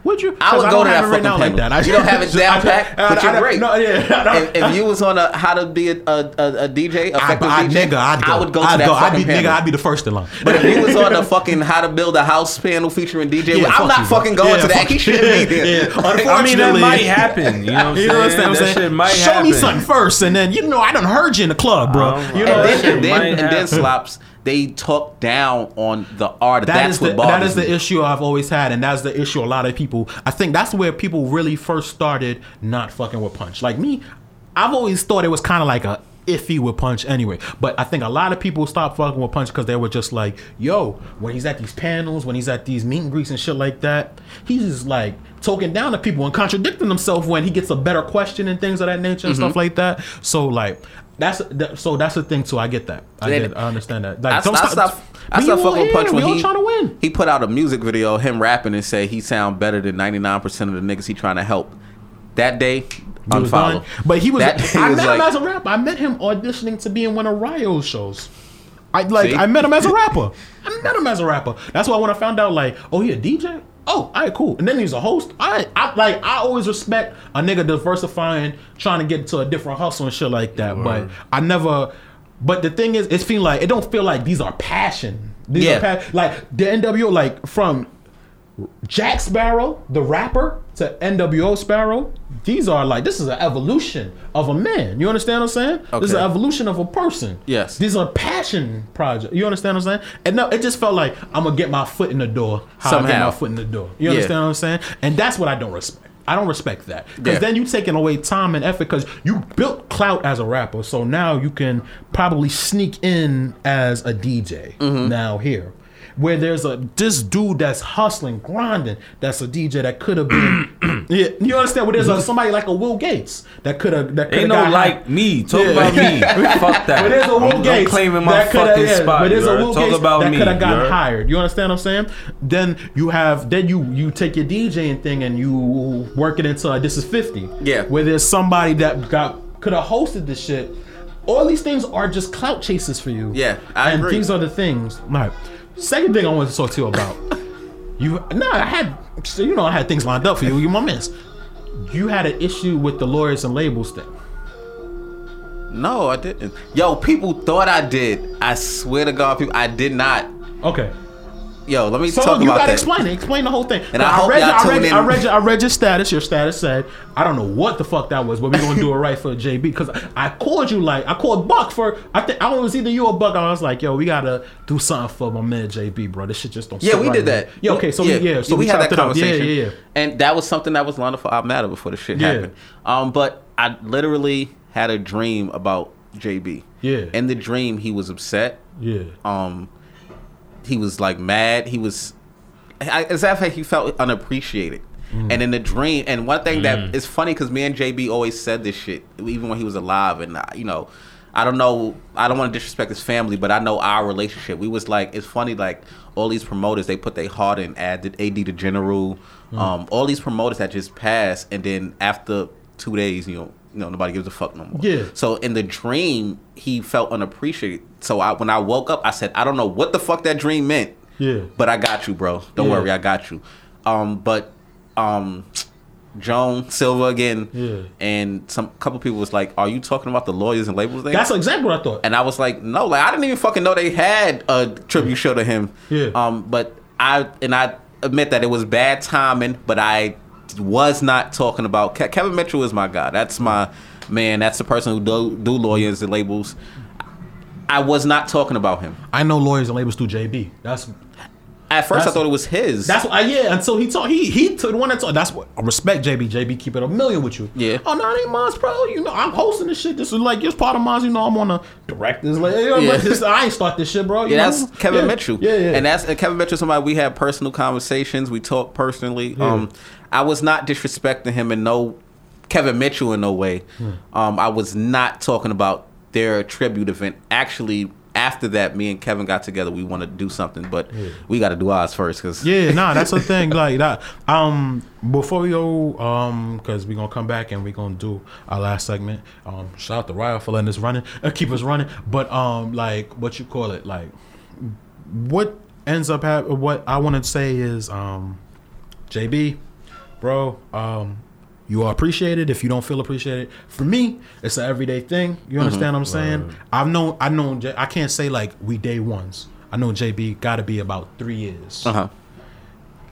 Would you? I would 'Cause go to that it right now fucking like that. You don't have it down I- pat, but you're great. No, yeah. I If, if you was on a how to be a, a, a, a DJ, effective I, DJ, nigga, I'd go. I would go I'd that go. I'd fucking be, panel. nigga, I'd be the first in line. but if you was on the fucking how to build a house panel featuring DJ, Yeah, I'm not you, fucking going Yeah, to that. He shouldn't be there. Yeah. I mean, that might happen. You know what I'm saying? what I'm that shit might Show me something first, and then you know I done heard you in the club, bro. You know then, shit and then, might and then happen. slaps. They talk down on the art. That That's is what the that is the issue I've always had, and that's the issue a lot of people. I think that's where people really first started not fucking with Punch. Like me, I've always thought it was kind of like a iffy with Punch anyway. But I think a lot of people stopped fucking with Punch because they were just like, yo, when he's at these panels, when he's at these meet and greets and shit like that, he's just like talking down to people and contradicting himself when he gets a better question and things of that nature and Mm-hmm. stuff like that. So like. That's that, so. That's the thing too. I get that. I get. I understand that. Like, I, I don't stopped. stop. I stopped fucking. Punch when he trying to win. he put out a music video, him rapping and say he sound better than ninety nine percent of the niggas he trying to help. That day, He was unfollow. But he was. That I was met like- him as a rapper. I met him auditioning to be in one of Ryo's shows. I like. See? I met him as a rapper. I met him as a rapper. That's why when I found out, like, oh, he a DJ. Oh, all right, cool. And then he's a host. I, I like. I always respect a nigga diversifying, trying to get to a different hustle and shit like that. But I never. But the thing is, it's feeling like it don't feel like these are passion. These Yeah. are pa- like the NWO, like from Jack Sparrow, the rapper, to NWO Sparrow, these are like this is an evolution of a man. You understand what I'm saying? Okay. This is an evolution of a person. Yes. These are passion project. You understand what I'm saying? And no, it just felt like I'm gonna get my foot in the door. How I get Somehow. my foot in the door. You Yeah. understand what I'm saying? And that's what I don't respect. I don't respect that because Yeah. then you taking away time and effort because you built clout as a rapper, so now you can probably sneak in as a DJ Mm-hmm. now here where there's a this dude that's hustling, grinding, that's a DJ that could have been. yeah, you understand? Where there's a, somebody like a Will Gates that could have that could Ain't have no like me. Talk Yeah. about me. Fuck that. But there's a Will I'm, Gates I'm claiming my fucking yeah, spot. But there's a? Will Talk Gates that could have gotten heard? hired. You understand what I'm saying? Then you have then you you take your DJing thing and you work it into a, this is 50. Yeah. Where there's somebody that got could have hosted this shit. All these things are just clout chases for you. Yeah, I and agree. these are the things. Right. Second thing I want to talk to you about. You no, I had so you know I had things lined up for you. You my miss. You had an issue with the lawyers and labels thing. No, I didn't. Yo, people thought I did. I swear to God, people, I did not. Okay. Yo, let me So talk you about gotta that. explain it. Explain the whole thing. And I hope read, I read, in. I read, your, I read your status. Your status said, I don't know what the fuck that was, but we're gonna do it right for JB. Because I called you like I called Buck for I think I don't know, it was either you or Buck. I was like, yo, we gotta do something for my man JB, bro. This shit just don't. Yeah, we right did that. Yeah, okay, so yeah, yeah so we, we, had that up. Yeah, conversation. yeah, yeah. And that was something that was lined up for Out Matter before the shit Yeah. happened. Um, but I literally had a dream about JB. Yeah. In the dream, he was upset. Yeah. Um, he was like mad. He was. I, it's that he felt unappreciated. Mm. And in the dream, and one thing that is funny because me and JB always said this shit, even when he was alive. And I, you know, I don't know, I don't want to disrespect his family, but I know our relationship. We was like, it's funny, like all these promoters, they put their heart in. Add AD the General, Mm. um, all these promoters that just passed, and then after two days, you know, you know nobody gives a fuck no more. Yeah. So in the dream, he felt unappreciated. So I, when I woke up, I said, I don't know what the fuck that dream meant. Yeah. But I got you, bro. Don't Yeah. worry, I got you. Um, but um, Joan Silva again. Yeah. And some couple people was like, "Are you talking about the lawyers and labels thing?" That's exactly what I thought. And I was like, no, like I didn't even fucking know they had a tribute show to him. Yeah. Um, but I and I admit that it was bad timing, but I was not talking about Ke- Kevin Mitchell is my guy. That's my man. That's the person who do, do lawyers and labels. I was not talking about him. I know lawyers and labels through JB. That's At first, I thought it was his. That's why, yeah. Until he told he he took the one that told. That's what I respect. JB, JB, keep it a million with you. Yeah. Oh no, it ain't mine, bro. You know, I'm hosting this shit. This is like it's part of mine. You know, I'm on the directors. Like, you know, Yeah. this, I ain't start this shit, bro. You Yeah, know? that's Kevin Yeah. Mitchell. Yeah, yeah. And that's and Kevin Mitchell. Somebody we had personal conversations. We talked personally. Um, I was not disrespecting him in no Kevin Mitchell in no way. Hmm. Um, I was not talking about their tribute event. Actually, after that, me and Kevin got together. We want to do something, but we got to do ours first because Yeah, nah, that's the thing. Like that. Um, before we go, um, because we're gonna come back and we're gonna do our last segment. Um, shout out to Ryan for letting us running, uh, keep us running. But um, like what you call it, like what ends up happening. What I want to say is, um, JB, bro, um. You are appreciated if you don't feel appreciated. For me, it's an everyday thing. You understand what I'm saying? I've known, I know, I can't say like we day ones. I know JB got to be about three years uh huh.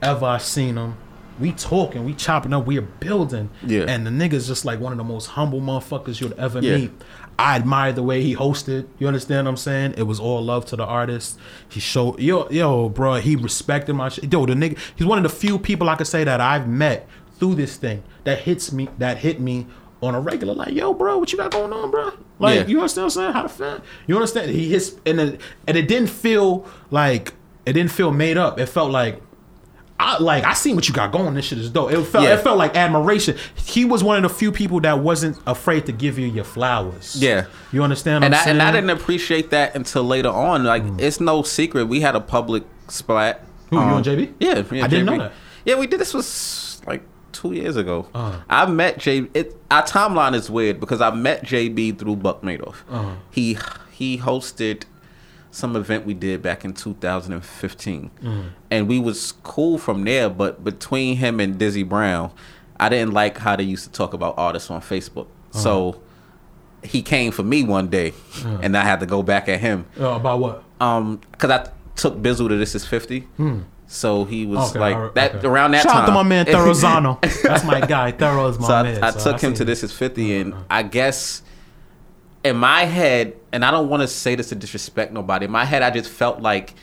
ever I seen him. We talking, we chopping up, we are building. Yeah. And the nigga's just like one of the most humble motherfuckers you'd ever Yeah. meet. I admire the way he hosted. You understand what I'm saying? It was all love to the artist. He showed yo yo, bro. He respected my shit. Yo, the nigga. He's one of the few people I could say that I've met through this thing that hits me. That hit me on a regular. Like, yo, bro, what you got going on, bro? Like, Yeah. you understand what I'm saying? How to feel? You understand? He hits and it, and it didn't feel like it didn't feel made up. It felt like I like I seen what you got going. This shit is dope. It felt Yeah. it felt like admiration. He was one of the few people that wasn't afraid to give you your flowers. Yeah. you understand? What and I'm I, saying? and I didn't appreciate that until later on. Like Mm. it's no secret we had a public splat. Who, you Um, and JB? Yeah, and I didn't know that. Yeah, we did. This was like two years ago. Uh-huh. I met JB. It, our timeline is weird because I met JB through Buck Madoff. Uh-huh. He he hosted some event we did back in 2015, Mm-hmm. and we was cool from there. But between him and Dizzy Brown, I didn't like how they used to talk about artists on Facebook. Uh-huh. So he came for me one day, and I had to go back at him. Uh, about what? Um, because I took Bizzle to This Is 50. So he was Okay, like alright, that okay. around that Shout time. out to my man Therozano. That's my guy. Thero is my so I, man. I so took him to. This Is 50, and I guess in my head, and I don't want to say this to disrespect nobody. In my head, I just felt like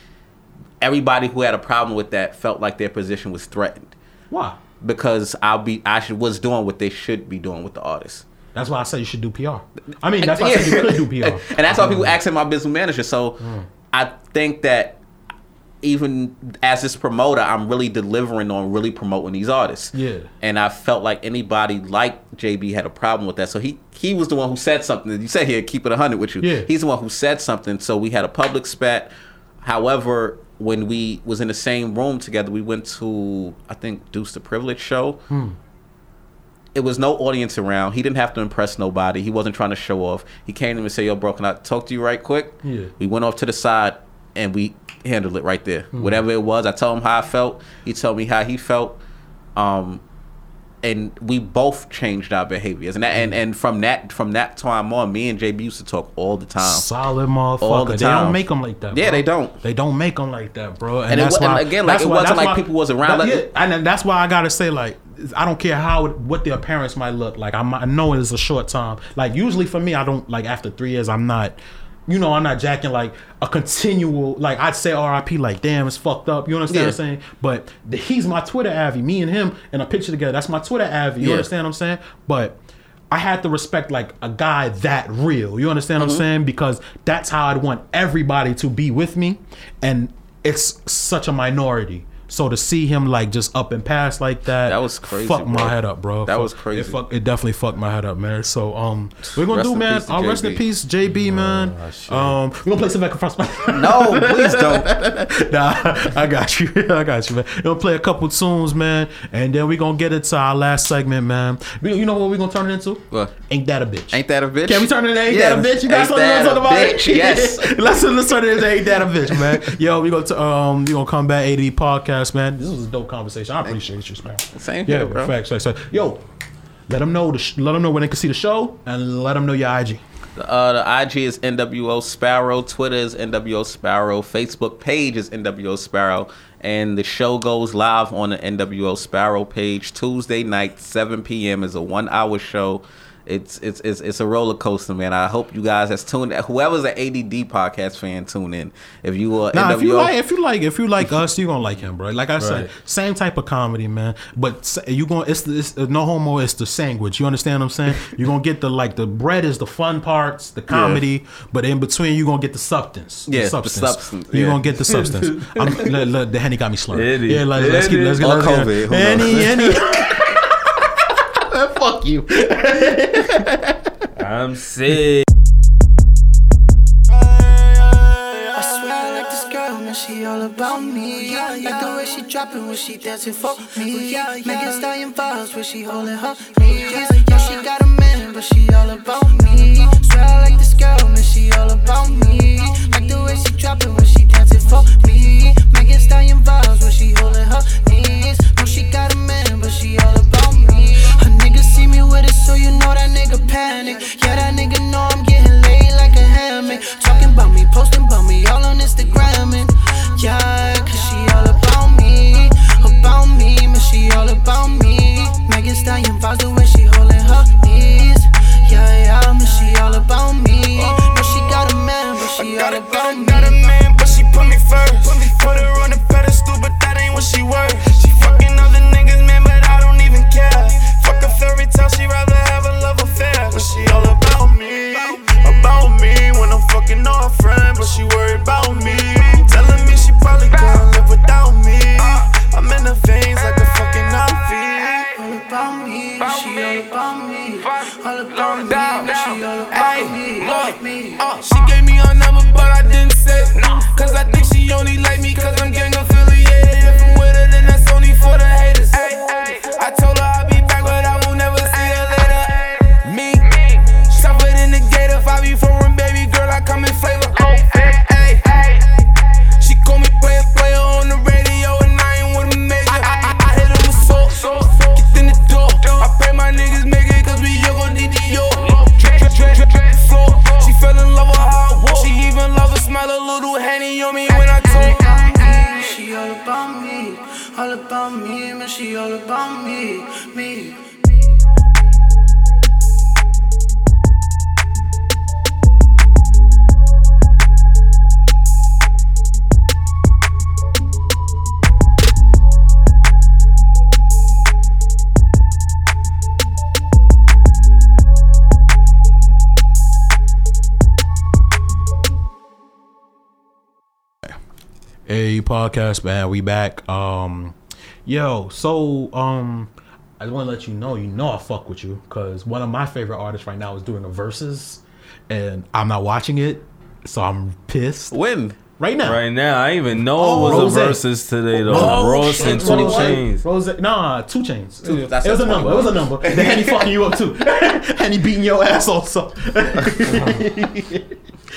everybody who had a problem with that felt like their position was threatened Why? because I'll be I should, was doing what they should be doing with the artists. That's why I said you should do PR. I mean, uh, that's why I said you could do PR. and that's why people mm. ask in my business manager. So mm. I think that even as this promoter, I'm really delivering on really promoting these artists. Yeah. And I felt like anybody like JB had a problem with that. So he he was the one who said something. You said here, keep it hundred with you. Yeah. He's the one who said something. So we had a public spat. However, when we was in the same room together, we went to I think Deuce the Privilege show hmm. it was no audience around. He didn't have to impress nobody. He wasn't trying to show off. He came to me and said, "Yo, bro, can I talk to you right quick?" Yeah. We went off to the side and we handled it right there. Hmm. Whatever it was, I told him how I felt. He told me how he felt. Um, and we both changed our behaviors. And that, and and from that from that time on, me and JB used to talk all the time. Solid motherfucker. All the time. They don't make them like that. Yeah, bro. they don't. They don't make them like that, bro. And, And it that's and why. again, like, that's it why- wasn't like why- people was around, that- like- yeah, and that's why I gotta say, like, I don't care how what their parents might look like. I'm, I know it's a short time. Like usually for me, I don't like after three years. I'm not. You know, I'm not jacking like a continual. Like I'd say RIP. Like damn, it's fucked up. You understand what I'm Yeah. saying? But the, he's my Twitter avi. Me and him in a picture together. That's my Twitter avi. You Yeah. understand what I'm saying? But I had to respect like a guy that real. You understand Mm-hmm. what I'm saying? Because that's how I'd want everybody to be with me, and it's such a minority. So to see him like just up and pass like that, That was crazy, Fuck my head up, bro. That Fuck- was crazy. It, fuck, it definitely fucked my head up, man. So um, we're gonna Rest do, man. to Uh, rest in peace, JB, man. um, we're gonna play some back across my. No, please don't. nah, I got you. I got you, man. We're gonna play a couple tunes, man, and then we're gonna get into our last segment, man. We, you know what we're gonna turn it into? What? Ain't that a bitch? Ain't that a bitch? Can we turn it into Ain't Yeah. That a Bitch? You got Ain't something you that want to talk a about? bitch? Yes. let's, let's turn it into Ain't That a Bitch, man. Yo, we gonna, t- um, we gonna come back AD podcast, man. This was a dope conversation. I appreciate you, man. Same Yeah, here, bro. facts, facts, facts. Yo, let them know the sh- let them know when they can see the show and let them know your IG. Uh, the IG is NWO Sparrow. Twitter is NWO Sparrow. Facebook page is NWO Sparrow. And the show goes live on the NWO Sparrow page Tuesday night, 7 p.m. is a one hour show. It's it's it's it's a roller coaster, man. I hope you guys has tuned. Whoever's an ADD podcast fan, tune in. If you are Nah, if you like, if you like, if you like us, you gonna like him, bro. Like I said, same type of comedy, man. But you gonna it's the it's, uh, no homo. It's the sandwich. You understand what I'm saying? You gonna get the like the bread is the fun parts, the comedy, but in between you gonna get the substance. Yeah, the substance. substance, You yeah. gonna get the substance. I'm, the henny got me slurred. Yeah, let's, let's get let's get let's get COVID, who henny, knows? henny. Fuck you. I'm sick. I swear I like this girl, man, she all about me. Like the way she dropping when she dancing for me. Megan Stallion vibes when she holding her knees. Yeah, she got a man, but she all about me. Swear I like this girl, man, she all about me. Like the way she dropping when she dancing for me. Megan Stallion vibes when she holding her knees. Know she got a man, but she all about me. So you know that nigga panic. Yeah, that nigga know I'm getting laid like a hammock. Talking about me, posting about me, all on Instagram. And yeah, podcast man, we back. Um yo, so um I just want to let you know, you know I fuck with you cuz one of my favorite artists right now is doing a verses and I'm not watching it, so I'm pissed. when? Right now. Right now, I even know Oh, it was Ross. a versus today though. Oh, shit. and 2 Chainz. Ross, nah, 2 Chainz. Two- it was a a number. It was a number. and he fucking you up too. and he beating your ass also.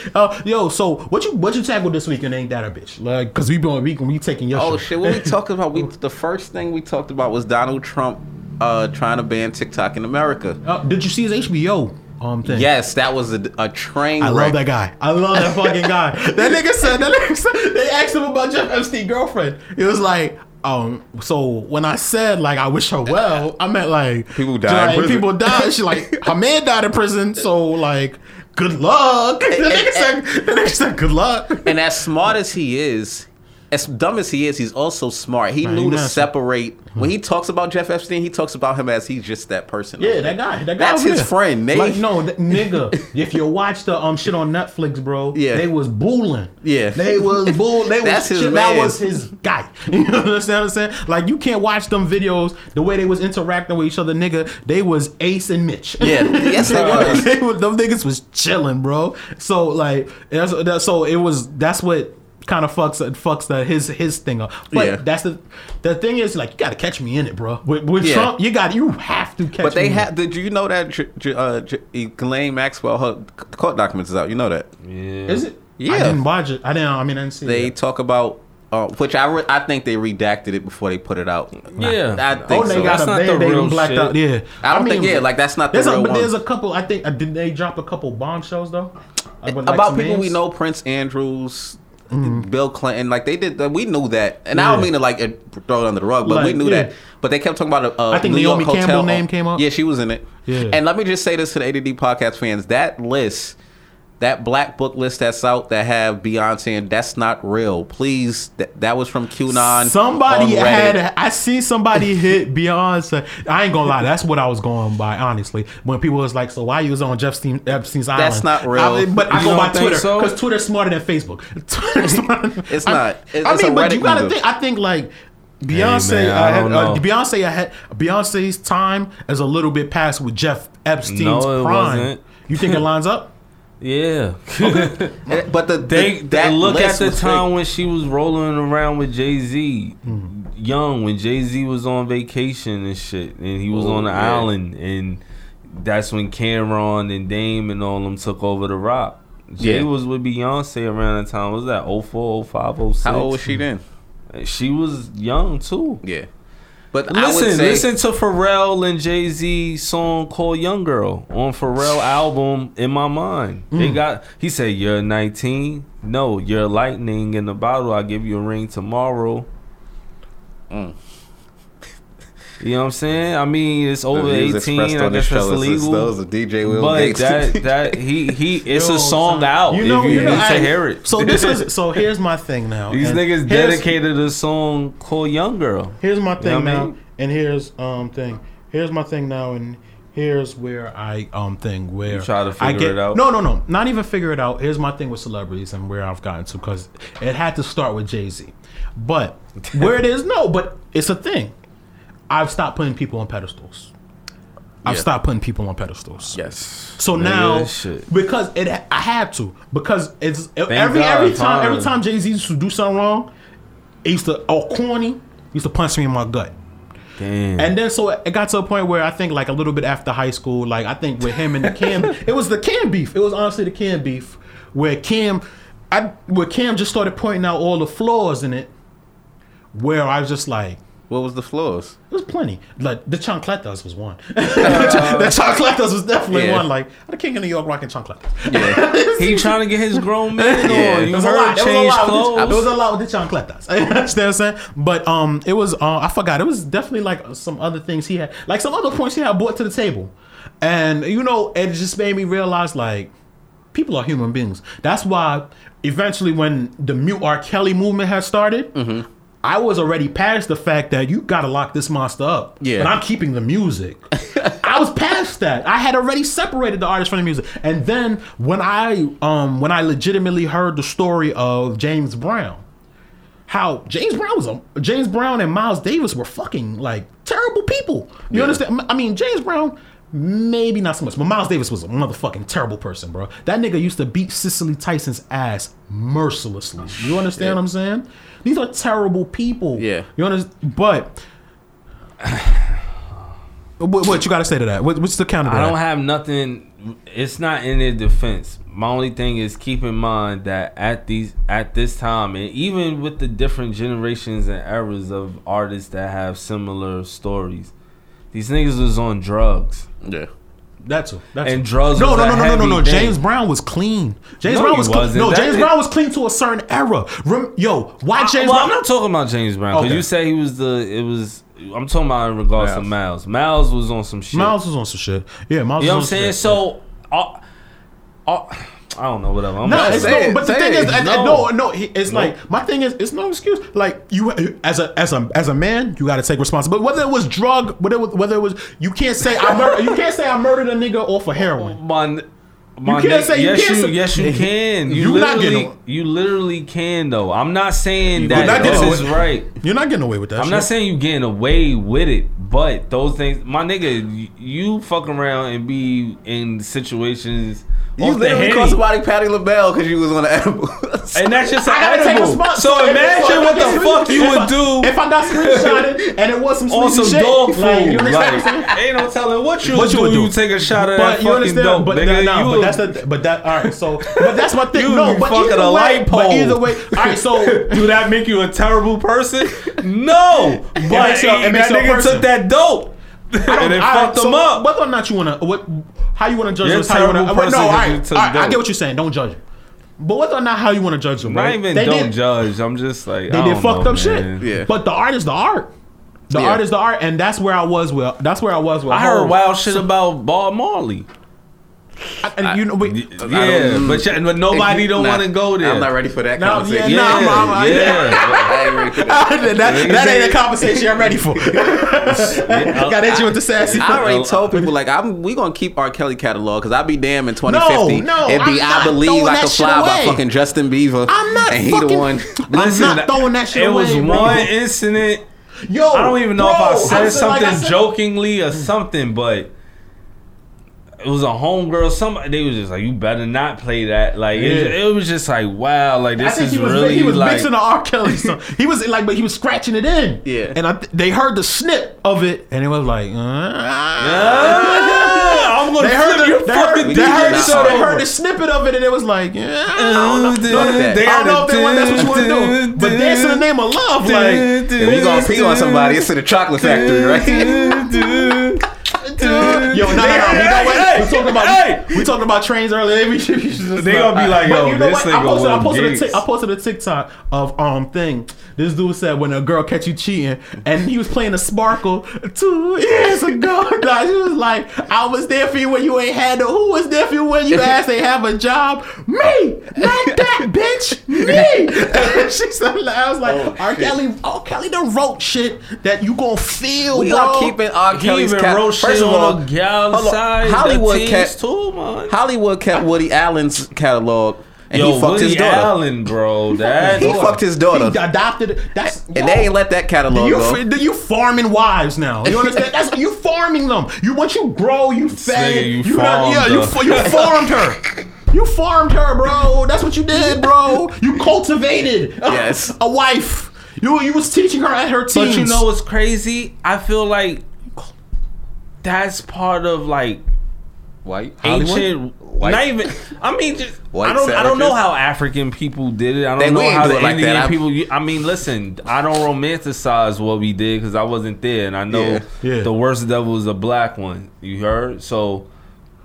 uh, yo, so what you what you tackled this week and ain't that a bitch? Like, cause we been we we taking your Oh shit. shit! What we talked about? We the first thing we talked about was Donald Trump uh, trying to ban TikTok in America. Uh, did you see his HBO um thing? Yes, that was a, a train I wreck. love that guy. I love that fucking guy. That nigga said that nigga said they asked him about Jeff Epstein's girlfriend. It was like, um, so when I said like I wish her well, I meant like People die in like, prison. People died. She like her man died in prison, so like good luck. The nigga said, the nigga said good luck. And as smart as he is, as dumb as he is, he's also smart. He Right, knew he to messed- separate. When he talks about Jeff Epstein, he talks about him as he's just that person. Yeah, that guy. That guy That's his there. friend. They, Like no, th- nigga. if you watch the um shit on Netflix, bro, Yeah. they was bulling. Yeah. they was bull. They was That's his shit, that was his guy. You understand what I'm saying? Like you can't watch them videos the way they was interacting with each other, nigga. They was Ace and Mitch. Yeah, yes, they was. they was them niggas was chilling, bro. So like that's, that, so it was that's what kind of fucks fucks the his his thing up. But Yeah. that's the the thing is like you got to catch me in it, bro. With, with Yeah. Trump, you got you have to catch. But they me in it. have. Did you know that J- J- uh, J- Ghislaine Maxwell her court documents is out? You know that Yeah. Is it? Yeah. I didn't watch it. I didn't. I mean, I didn't see they it. talk about. Uh, which I re- I think they redacted it before they put it out. Yeah. I, I think Oh, they so. got That's a not they, the they real blacked shit. out. Yeah, I don't think- yeah, like, that's not the there's real a, but one. There's a couple. I think uh, did they drop a couple bombshells though? Like, like, about some people we know, Prince Andrews, Bill Clinton, like they did. We knew that, and I don't mean to like uh, throw it under the rug, but we knew yeah. that. But they kept talking about a, a I think New York Naomi hotel. Name came up. Yeah, she was in it. Yeah. And let me just say this to the ADD podcast fans: that list, that black book list that's out that have Beyonce, and that's not real. Please, that, that was from QAnon. Somebody had. I see somebody hit Beyonce. I ain't gonna lie. That's what I was going by. Honestly, when people was like, "So why you was on Epstein, Epstein's island?" That's not real. I mean, but I You go don't by think Twitter so? because Twitter's smarter than Facebook. Twitter's smarter than- It's I- not. It's- I it's a mean, but you gotta think. I think like. Beyonce, man, I ahead, uh, know. Beyonce ahead. Beyonce's time is a little bit past with Jeff Epstein's No, it prime. wasn't. You think it lines up? Yeah. And- But the, They, the- they that look at the time fake. when she was rolling around with Jay Z, mm-hmm. young when Jay Z was on vacation and shit, and he was Oh, on the yeah. island, and that's when Cam'ron and Dame and all them took over the Roc. Jay Yeah. was with Beyonce around the time. What was that 04, 05, 06? How old was she then? She was young too. Yeah. But I would Listen, say, listen to Pharrell and Jay Z song called "Young Girl" on Pharrell album. In my mind, they Mm. got. He said, "You're 19. No, you're lightning in the bottle. I give you a ring tomorrow." Mm. You know what I'm saying? I mean, it's over He 18. expressed I on his guess that's illegal. That was a DJ Will but Gates. that that he he it's Yo, a song son, out. if you, need I- to hear it. So this is so. Here's my thing now. These and niggas dedicated a song called "Young Girl." Here's my thing know what I now, mean? and here's um thing. Here's my thing now, and here's where I um thing where You try to I get, it out? No, no, no, not even figure it out. Here's my thing with celebrities and where I've gotten to because it had to start with Jay Z, but where it is no, but it's a thing. I've stopped putting people on pedestals. I've Yeah. stopped putting people on pedestals. yes. So Nigga, now, because it, I had to because it's every God, every time every time Jay Z used to do something wrong, he used to or corny, he used to punch me in my gut. Damn. And then so it got to a point where I think like a little bit after high school, like I think with him and the Cam, it was the Cam beef. It was honestly the Cam beef where Cam, I where Cam just started pointing out all the flaws in it. Where I was just like, What was the flaws? there's plenty. Like the chancletas was one. the chancletas was definitely Yeah. one. Like the king of New York rocking chancletas. Yeah. he trying to get his grown man Yeah. on. There You was a lot. There was a change lot. With the, clothes. there was a lot with the chancletas. You understand what I'm saying? But um, it was uh, I forgot. It was definitely like some other things he had, like some other points he had brought to the table, and you know, it just made me realize like people are human beings. That's why eventually when the mute R. Kelly movement had started. Mm-hmm. I was already past the fact that you gotta lock this monster up. Yeah. But I'm keeping the music. I was past that. I had already separated the artist from the music. And then when I um when I legitimately heard the story of James Brown, how James Brown was a James Brown and Miles Davis were fucking like terrible people. You understand? I mean, James Brown maybe not so much, but Miles Davis was a motherfucking terrible person, bro. That nigga used to beat Cicely Tyson's ass mercilessly. You understand what I'm saying? These are terrible people. Yeah. You understand? But what, what you got to say to that? What, what's the counter? To I that? don't have nothing. It's not in their defense. My only thing is keep in mind that at these at this time, and even with the different generations and eras of artists that have similar stories, these niggas was on drugs. Yeah. That's a, that's And drugs No, no, no, no, no, no, no. James Brown was clean. James No, Brown was clean. No, That James Brown was clean to a certain era. Rem- Yo, why James well, I'm not talking about James Brown because Okay. you say he was the. It was. I'm talking about in regards to Miles. Miles was on some shit. Miles was on some shit. Yeah, Miles. You know what I'm was on some saying? So, uh, uh, I don't know, whatever. I'm No, not it's no, but the thing is, No. no, no, it's No. like my thing is, it's no excuse. Like you, as a as a as a man, you got to take responsibility. Whether it was drug, whether it was, whether it was, you can't say I murder, you can't say I murdered a nigga off of heroin. My, n- my can't nigga- say- you yes, can't you, say- yes, you can. You, You not literally, getting- you literally can though. I'm not saying that not this getting is right. You're not getting away with that. I'm shit. not saying you getting away with it, but those things, my nigga, you fuck around and be in situations. You off the literally henny. called somebody Patti LaBelle because you was on the edible. And that's just an I gotta take edible. response- So if- imagine what the fuck you would I- do if I got screenshotted and it was some on sleazy some shit, dog food. Like, you understand Like, what I'm saying? ain't no telling what you What would you do. would do. You take a shot of that But you fucking dope, but, nigga. nah, you but that's the, but that all right. So, but that's my thing. You no, be but fucking either a way, light but pole. either way, all right. So, do that make you a terrible person? No, but makes you- it makes that nigga person. took that dope and it all right, fucked so him up. Whether or not you wanna, what, how you wanna judge You're a this? How you wanna? terrible but no, person all 'cause you all. I get what you're saying. Don't judge it. But whether or not how you want to judge them, Not right? even they don't did, judge. I'm just like They I did don't fucked know, up shit. Yeah. But the art is the art. The Yeah. art is the art, and that's where I was with. That's where I was with. I heard wild shit about Bob Marley. And you know, we, Yeah, but, yeah, but nobody don't Nah, want to go there. I'm not ready for that No, conversation. yeah, Yeah, Nah, I'm- I'm- yeah. I ain't ready for that. that, that ain't a conversation I'm ready for. Got hit you with the sassy. I already told people like I'm. We gonna keep R. Kelly catalog because I'll be damned in 2050. no, it'd be I'm I believe throwing I that could shit fly by fucking Justin Bieber. I'm not and he fucking. the one. I'm not throwing that shit away. it away. was one incident. Yo, I don't even know bro, if I I'm said saying, something like I said- jokingly or something, but it was a homegirl. Somebody they was just like, "You better not play that." Like it, Yeah. it was just like, "Wow!" Like I this think is he was really he was like. mixing the R. Kelly song. He was like, but he was scratching it in. Yeah. and I th- they heard the snip of it, and it was like, uh, I'm gonna they heard flip the, your they fucking heard, they heard, DJ so they heard the snippet of it, and it was like, yeah, I don't know. They I don't know if they want, that's what you want to do, but dance in the name of love, like. If you gonna pee on somebody, it's in the chocolate factory, right? Yo, no, no, no. You know what? we talking about hey. we talking about trains earlier. We should- we should just- They gonna be like, yo, you know this what? I nigga posted, I posted, a tic- I posted a TikTok of um thing. This dude said when a girl catch you cheating, and he was playing a sparkle two years ago. Nah, she was like, I was there for you when you ain't had no. Who was there for you when you asked they have a job? Me, not that bitch. Me. she said, like, I was like, Oh, R. Kelly, R. Kelly the wrote shit that you gonna feel. We bro. are keeping R. He Kelly's even cat. Wrote First of all, on the gal hold on. side. Hollywood the cat- teens too, man. Hollywood kept Woody Allen's catalog, and Yo, he fucked Woody his daughter. Allen, bro. That He fucked his daughter, He adopted. That's and they ain't let that catalog you, go. f- you farming wives now. You understand? That's you farming them. You once you grow, you fed. nigga, you done- yeah, farmed you her. fa- you farmed her. You farmed her, bro. That's what you did, bro. You cultivated Yes. a, wife. You you was teaching her at her But you know what's crazy? I feel like that's part of like White ancient. White- Not even. I mean, just White I don't. I don't know how African people did it. I don't They- know how do the like Indian that. People. I mean, listen. I don't romanticize what we did because I wasn't there, and I know Yeah. Yeah. the worst devil was a black one. You heard? So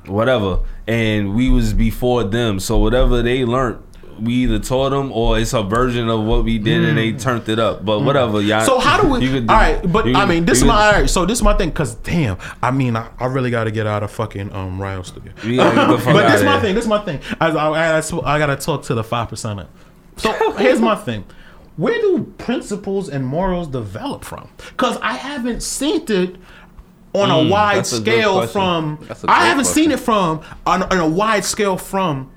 whatever. And we was before them, so whatever they learned. We either taught them or it's a version of what we did and they turned it up. But whatever, y'all. Mm. So how do we? could all right, but you I mean, this is my all right, so this is my thing. Cause damn, I mean, I, I really got to get out of fucking um Ryo studio. We gotta get the fuck but this is my thing. This is my thing. I, I, I, I gotta talk to the five percenter. So here's my thing. Where do principles and morals develop from? Because I haven't seen it on a wide that's a scale from. I haven't seen it from on, on a wide scale from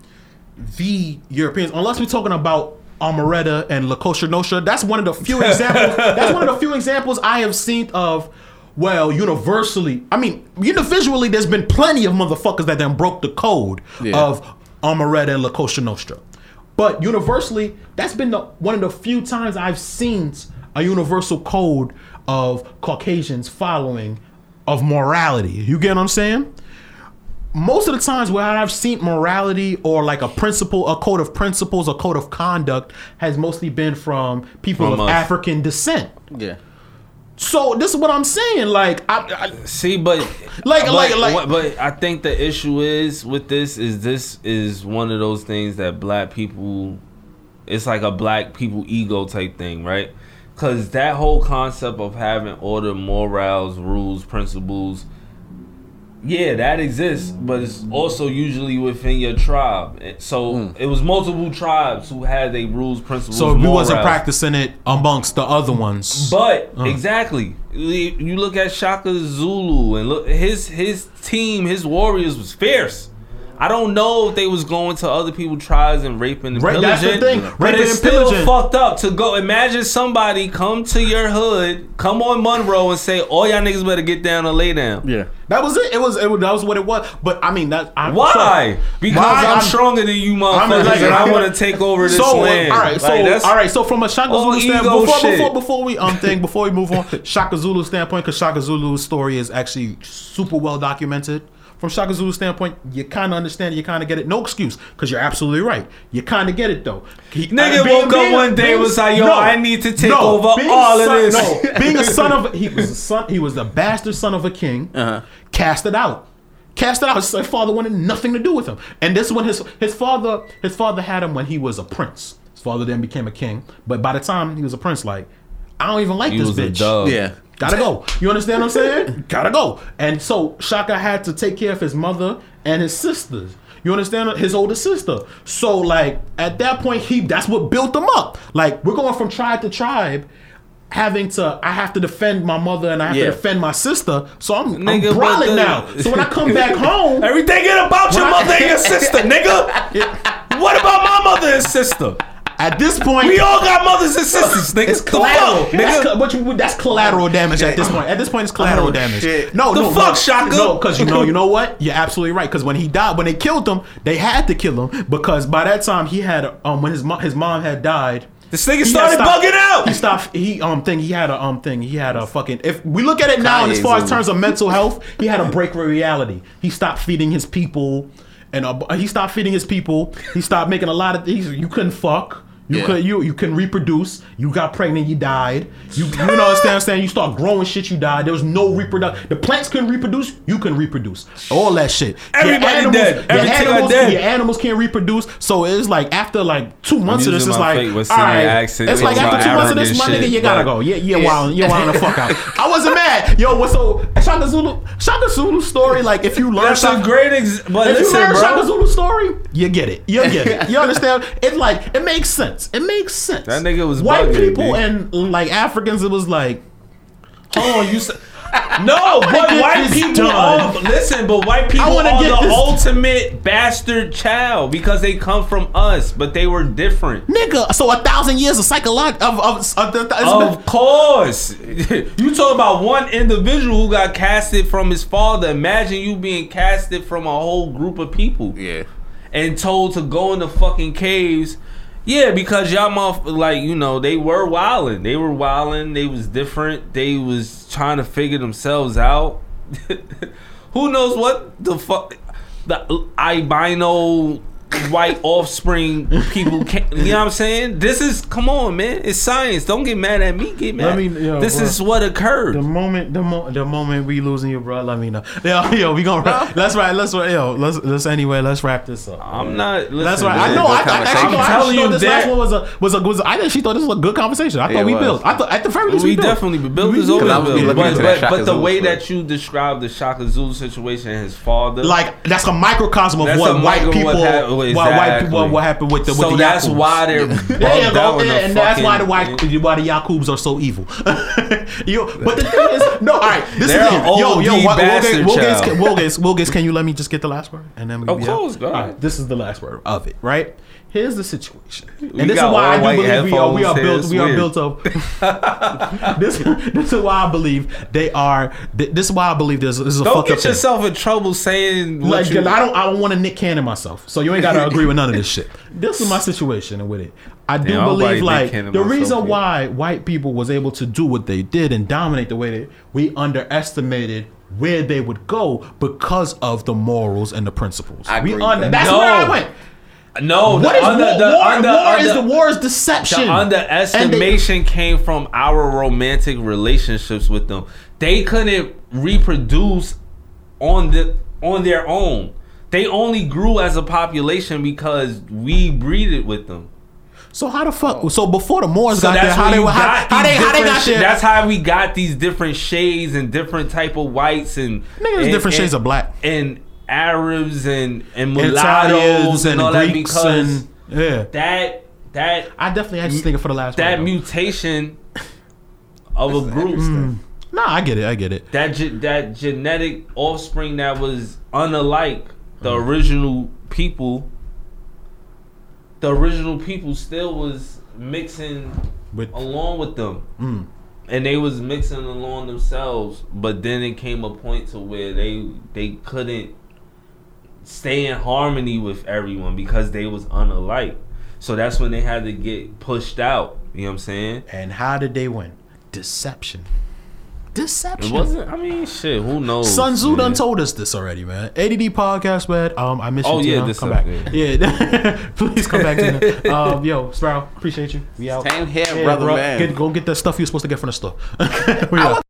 the Europeans, unless we're talking about omertà and La Costa Nostra. That's one of the few examples. that's one of the few examples I have seen of. Well, universally, I mean, individually, there's been plenty of motherfuckers that then broke the code Yeah. of omertà and La Costa Nostra. But universally, that's been the one of the few times I've seen a universal code of Caucasians following of morality. You get what I'm saying? Most of the times where I've seen morality or like a principle, a code of principles, a code of conduct has mostly been from people From of us. African descent. Yeah. So this is what I'm saying. Like, I, I, See, but Like- but, like- like- but I think the issue is with this is this is one of those things that black people, it's like a black people ego type thing, right? Because that whole concept of having order, morals, rules, principles, Yeah, that exists, but it's also usually within your tribe. And So hmm. it was multiple tribes who had their rules, principles. So we wasn't morals. practicing it amongst the other ones. But exactly, you you look at Shaka Zulu and look his his team, his warriors was fierce. I don't know if they was going to other people's tribes and raping and Right, pillaging. that's the thing, but raping it's and still pillaging. fucked up to go. Imagine somebody come to your hood, come on Monroe and say, "All y'all niggas better get down and lay down." Yeah. that was it. It was, it was that was what it was. But I mean that. I, Why? so- Because why I'm, stronger than you, motherfuckers, like- and I want to take over this so, uh, land. All right, so Like, all right, so from a Shaka Zulu standpoint, before, before before we um thing before we move on, Shaka Zulu standpoint, because Shaka Zulu's story is actually super well documented. From Shaka Zulu's standpoint, you kind of understand, it, you kind of get it. No excuse, because you're absolutely right. You kind of get it though. He- Nigga uh, woke up one day was like, yo, I need to take over being all of this. No, being a son of he was a son, he was the bastard son of a king, Uh-huh. casted out. it out. His father wanted nothing to do with him. And this is when his his father his father had him when he was a prince. His father then became a king. But by the time he was a prince, like, I don't even like He this was a bitch. dub. Yeah. Gotta go. You understand what I'm saying? Gotta go. And so Shaka had to take care of his mother and his sisters. You understand? His older sister. So like at that point, he that's what built him up. Like we're going from tribe to tribe, having to I have to defend my mother and I have Yeah. to defend my sister. So I'm, Nigga, I'm brawling the- now. So when I come back home, Everything ain't about your When I- mother and your sister, nigga. What about my mother and sister? At this point, We all got mothers and sisters, nigga. It's collateral. fuck, That's, nigga? co- but you, that's collateral damage at this point. At this point, it's collateral Oh, damage. shit. No, The no, fuck, no, Shaka? No, because you know, you know what? You're absolutely right. Because when he died, when they killed him, they had to kill him because by that time he had um when his mom his mom had died. This nigga started stopped- bugging out. He stopped. He um thing. He had a um thing. He had a fucking. If we look at it now, as far as terms of mental health, he had a break with reality. He stopped feeding his people, and uh, he stopped feeding his people. He stopped making a lot of things. You couldn't fuck. You Yeah. could you you can reproduce. You got pregnant, you died. You you know what I'm saying? I'm? You start growing shit, you died. There was no reproduction. The plants couldn't reproduce. You can reproduce. All that shit. Your animals, dead. Your Everything animals, dead. your animals can't reproduce. So it's like after like two months of this, it's like fake West all Indian right. accent It's like after two months of this, African my nigga, you gotta go. Yeah, yeah, wild, yeah, wild the fuck out. I wasn't mad. Yo, what's so Shaka Zulu? Shaka Zulu story. Like if you learn That's a Shaka, great ex. But if you listen, learn Shaka. Zulu story, you get it. You get it. You understand? It's like it makes sense. It makes sense. That nigga was white bugging, people dude. and like Africans. It was like Hold on, you said. No, but white people done. are listen, but white people are get the this- ultimate bastard child because they come from us, but they were different. nigga. So a thousand years of psychological of of, of, of, Of course, you talk about one individual who got casted from his father. Imagine you being casted from a whole group of people. Yeah. and told to go in the fucking caves. Yeah, because y'all motherf- like you know they were wilding. They were wilding. They was different. They was trying to figure themselves out. Who knows what the fuck the albino white offspring people can you know what I'm saying? This is come on, man. It's science. Don't get mad at me. Get mad. Let me- yo, this bro. is what occurred. The moment, the, mo- the moment we losing you, bro, let me know. Yo, yo, we gonna wrap. Let's wrap. Let's yo, let's let's anyway. Let's wrap this up. I'm not. Listen, That's right. I know. I, I actually, I'm telling thought you this that- last one was a was a was. A, I actually thought this was a good conversation. I thought it we was. built. I thought at the very least we, we built. definitely built this over built. I was built. looking But, that but, but the way that you described the Shaka Zulu situation and his father, Like that's a microcosm of what white people, what hap- what white people, what, what happened with the so with the that's Yakubs. why they're There you bugged out go, yeah, the and that's why the fucking- white, why the Yakubs are so evil. you, but the thing is, no, all right, this They're is it. Yo, yo, OD what, bastard Wilgate, child. Wilgates, Wilgates, Wilgates, can you let me just get the last word, and then we Of be course, go All right, this is the last word of it, right? Here's the situation, and We this is why I do believe we are, we are built, we are built up. this, this is why I believe they are. This is why I believe this, this is a Don't fucked up get thing. yourself in trouble saying what Like you, I don't, I don't want to Nick Cannon myself. So you ain't got to agree with none of this shit. This is my situation with it. I do Damn, believe like Nick like Cannon the reason why white people was able to do what they did and dominate the way that we underestimated where they would go because of the morals and the principles. I we agree with that's that. where I went. No. What the is under, war? the war, under, war is the war is deception. The And they- underestimation came from our romantic relationships with them. They couldn't reproduce on the on their own. They only grew as a population because we breeded with them. So how the fuck? So before the Moors So got there, that's how they you how, how they how they got there? That's how we got these different shades and different type of whites and Nigga, there's different shades of black. and Arabs and and mulattoes and, and all that Greeks because and yeah. that that I definitely had this nigga for the last that one. mutation of a group no I get it. I get it. that ge- that genetic offspring that was unlike the Mm. original people the original people still was mixing With along with them mm, and they was mixing along themselves but then it came a point to where they they couldn't stay in harmony with everyone because they was unalike so that's when they had to get pushed out you know what i'm saying and how did they win? Deception. it Deception. wasn't i mean shit who knows Sun Tzu man? done told us this already, man. ADD podcast, man. Um, I miss you. Oh, yeah, come up, back. Yeah, please come back. Tina. Um, yo, Sprout, appreciate you. We out. Same here, Yeah, brother, bro. man. Get, go get that stuff you're supposed to get from the store. we I out.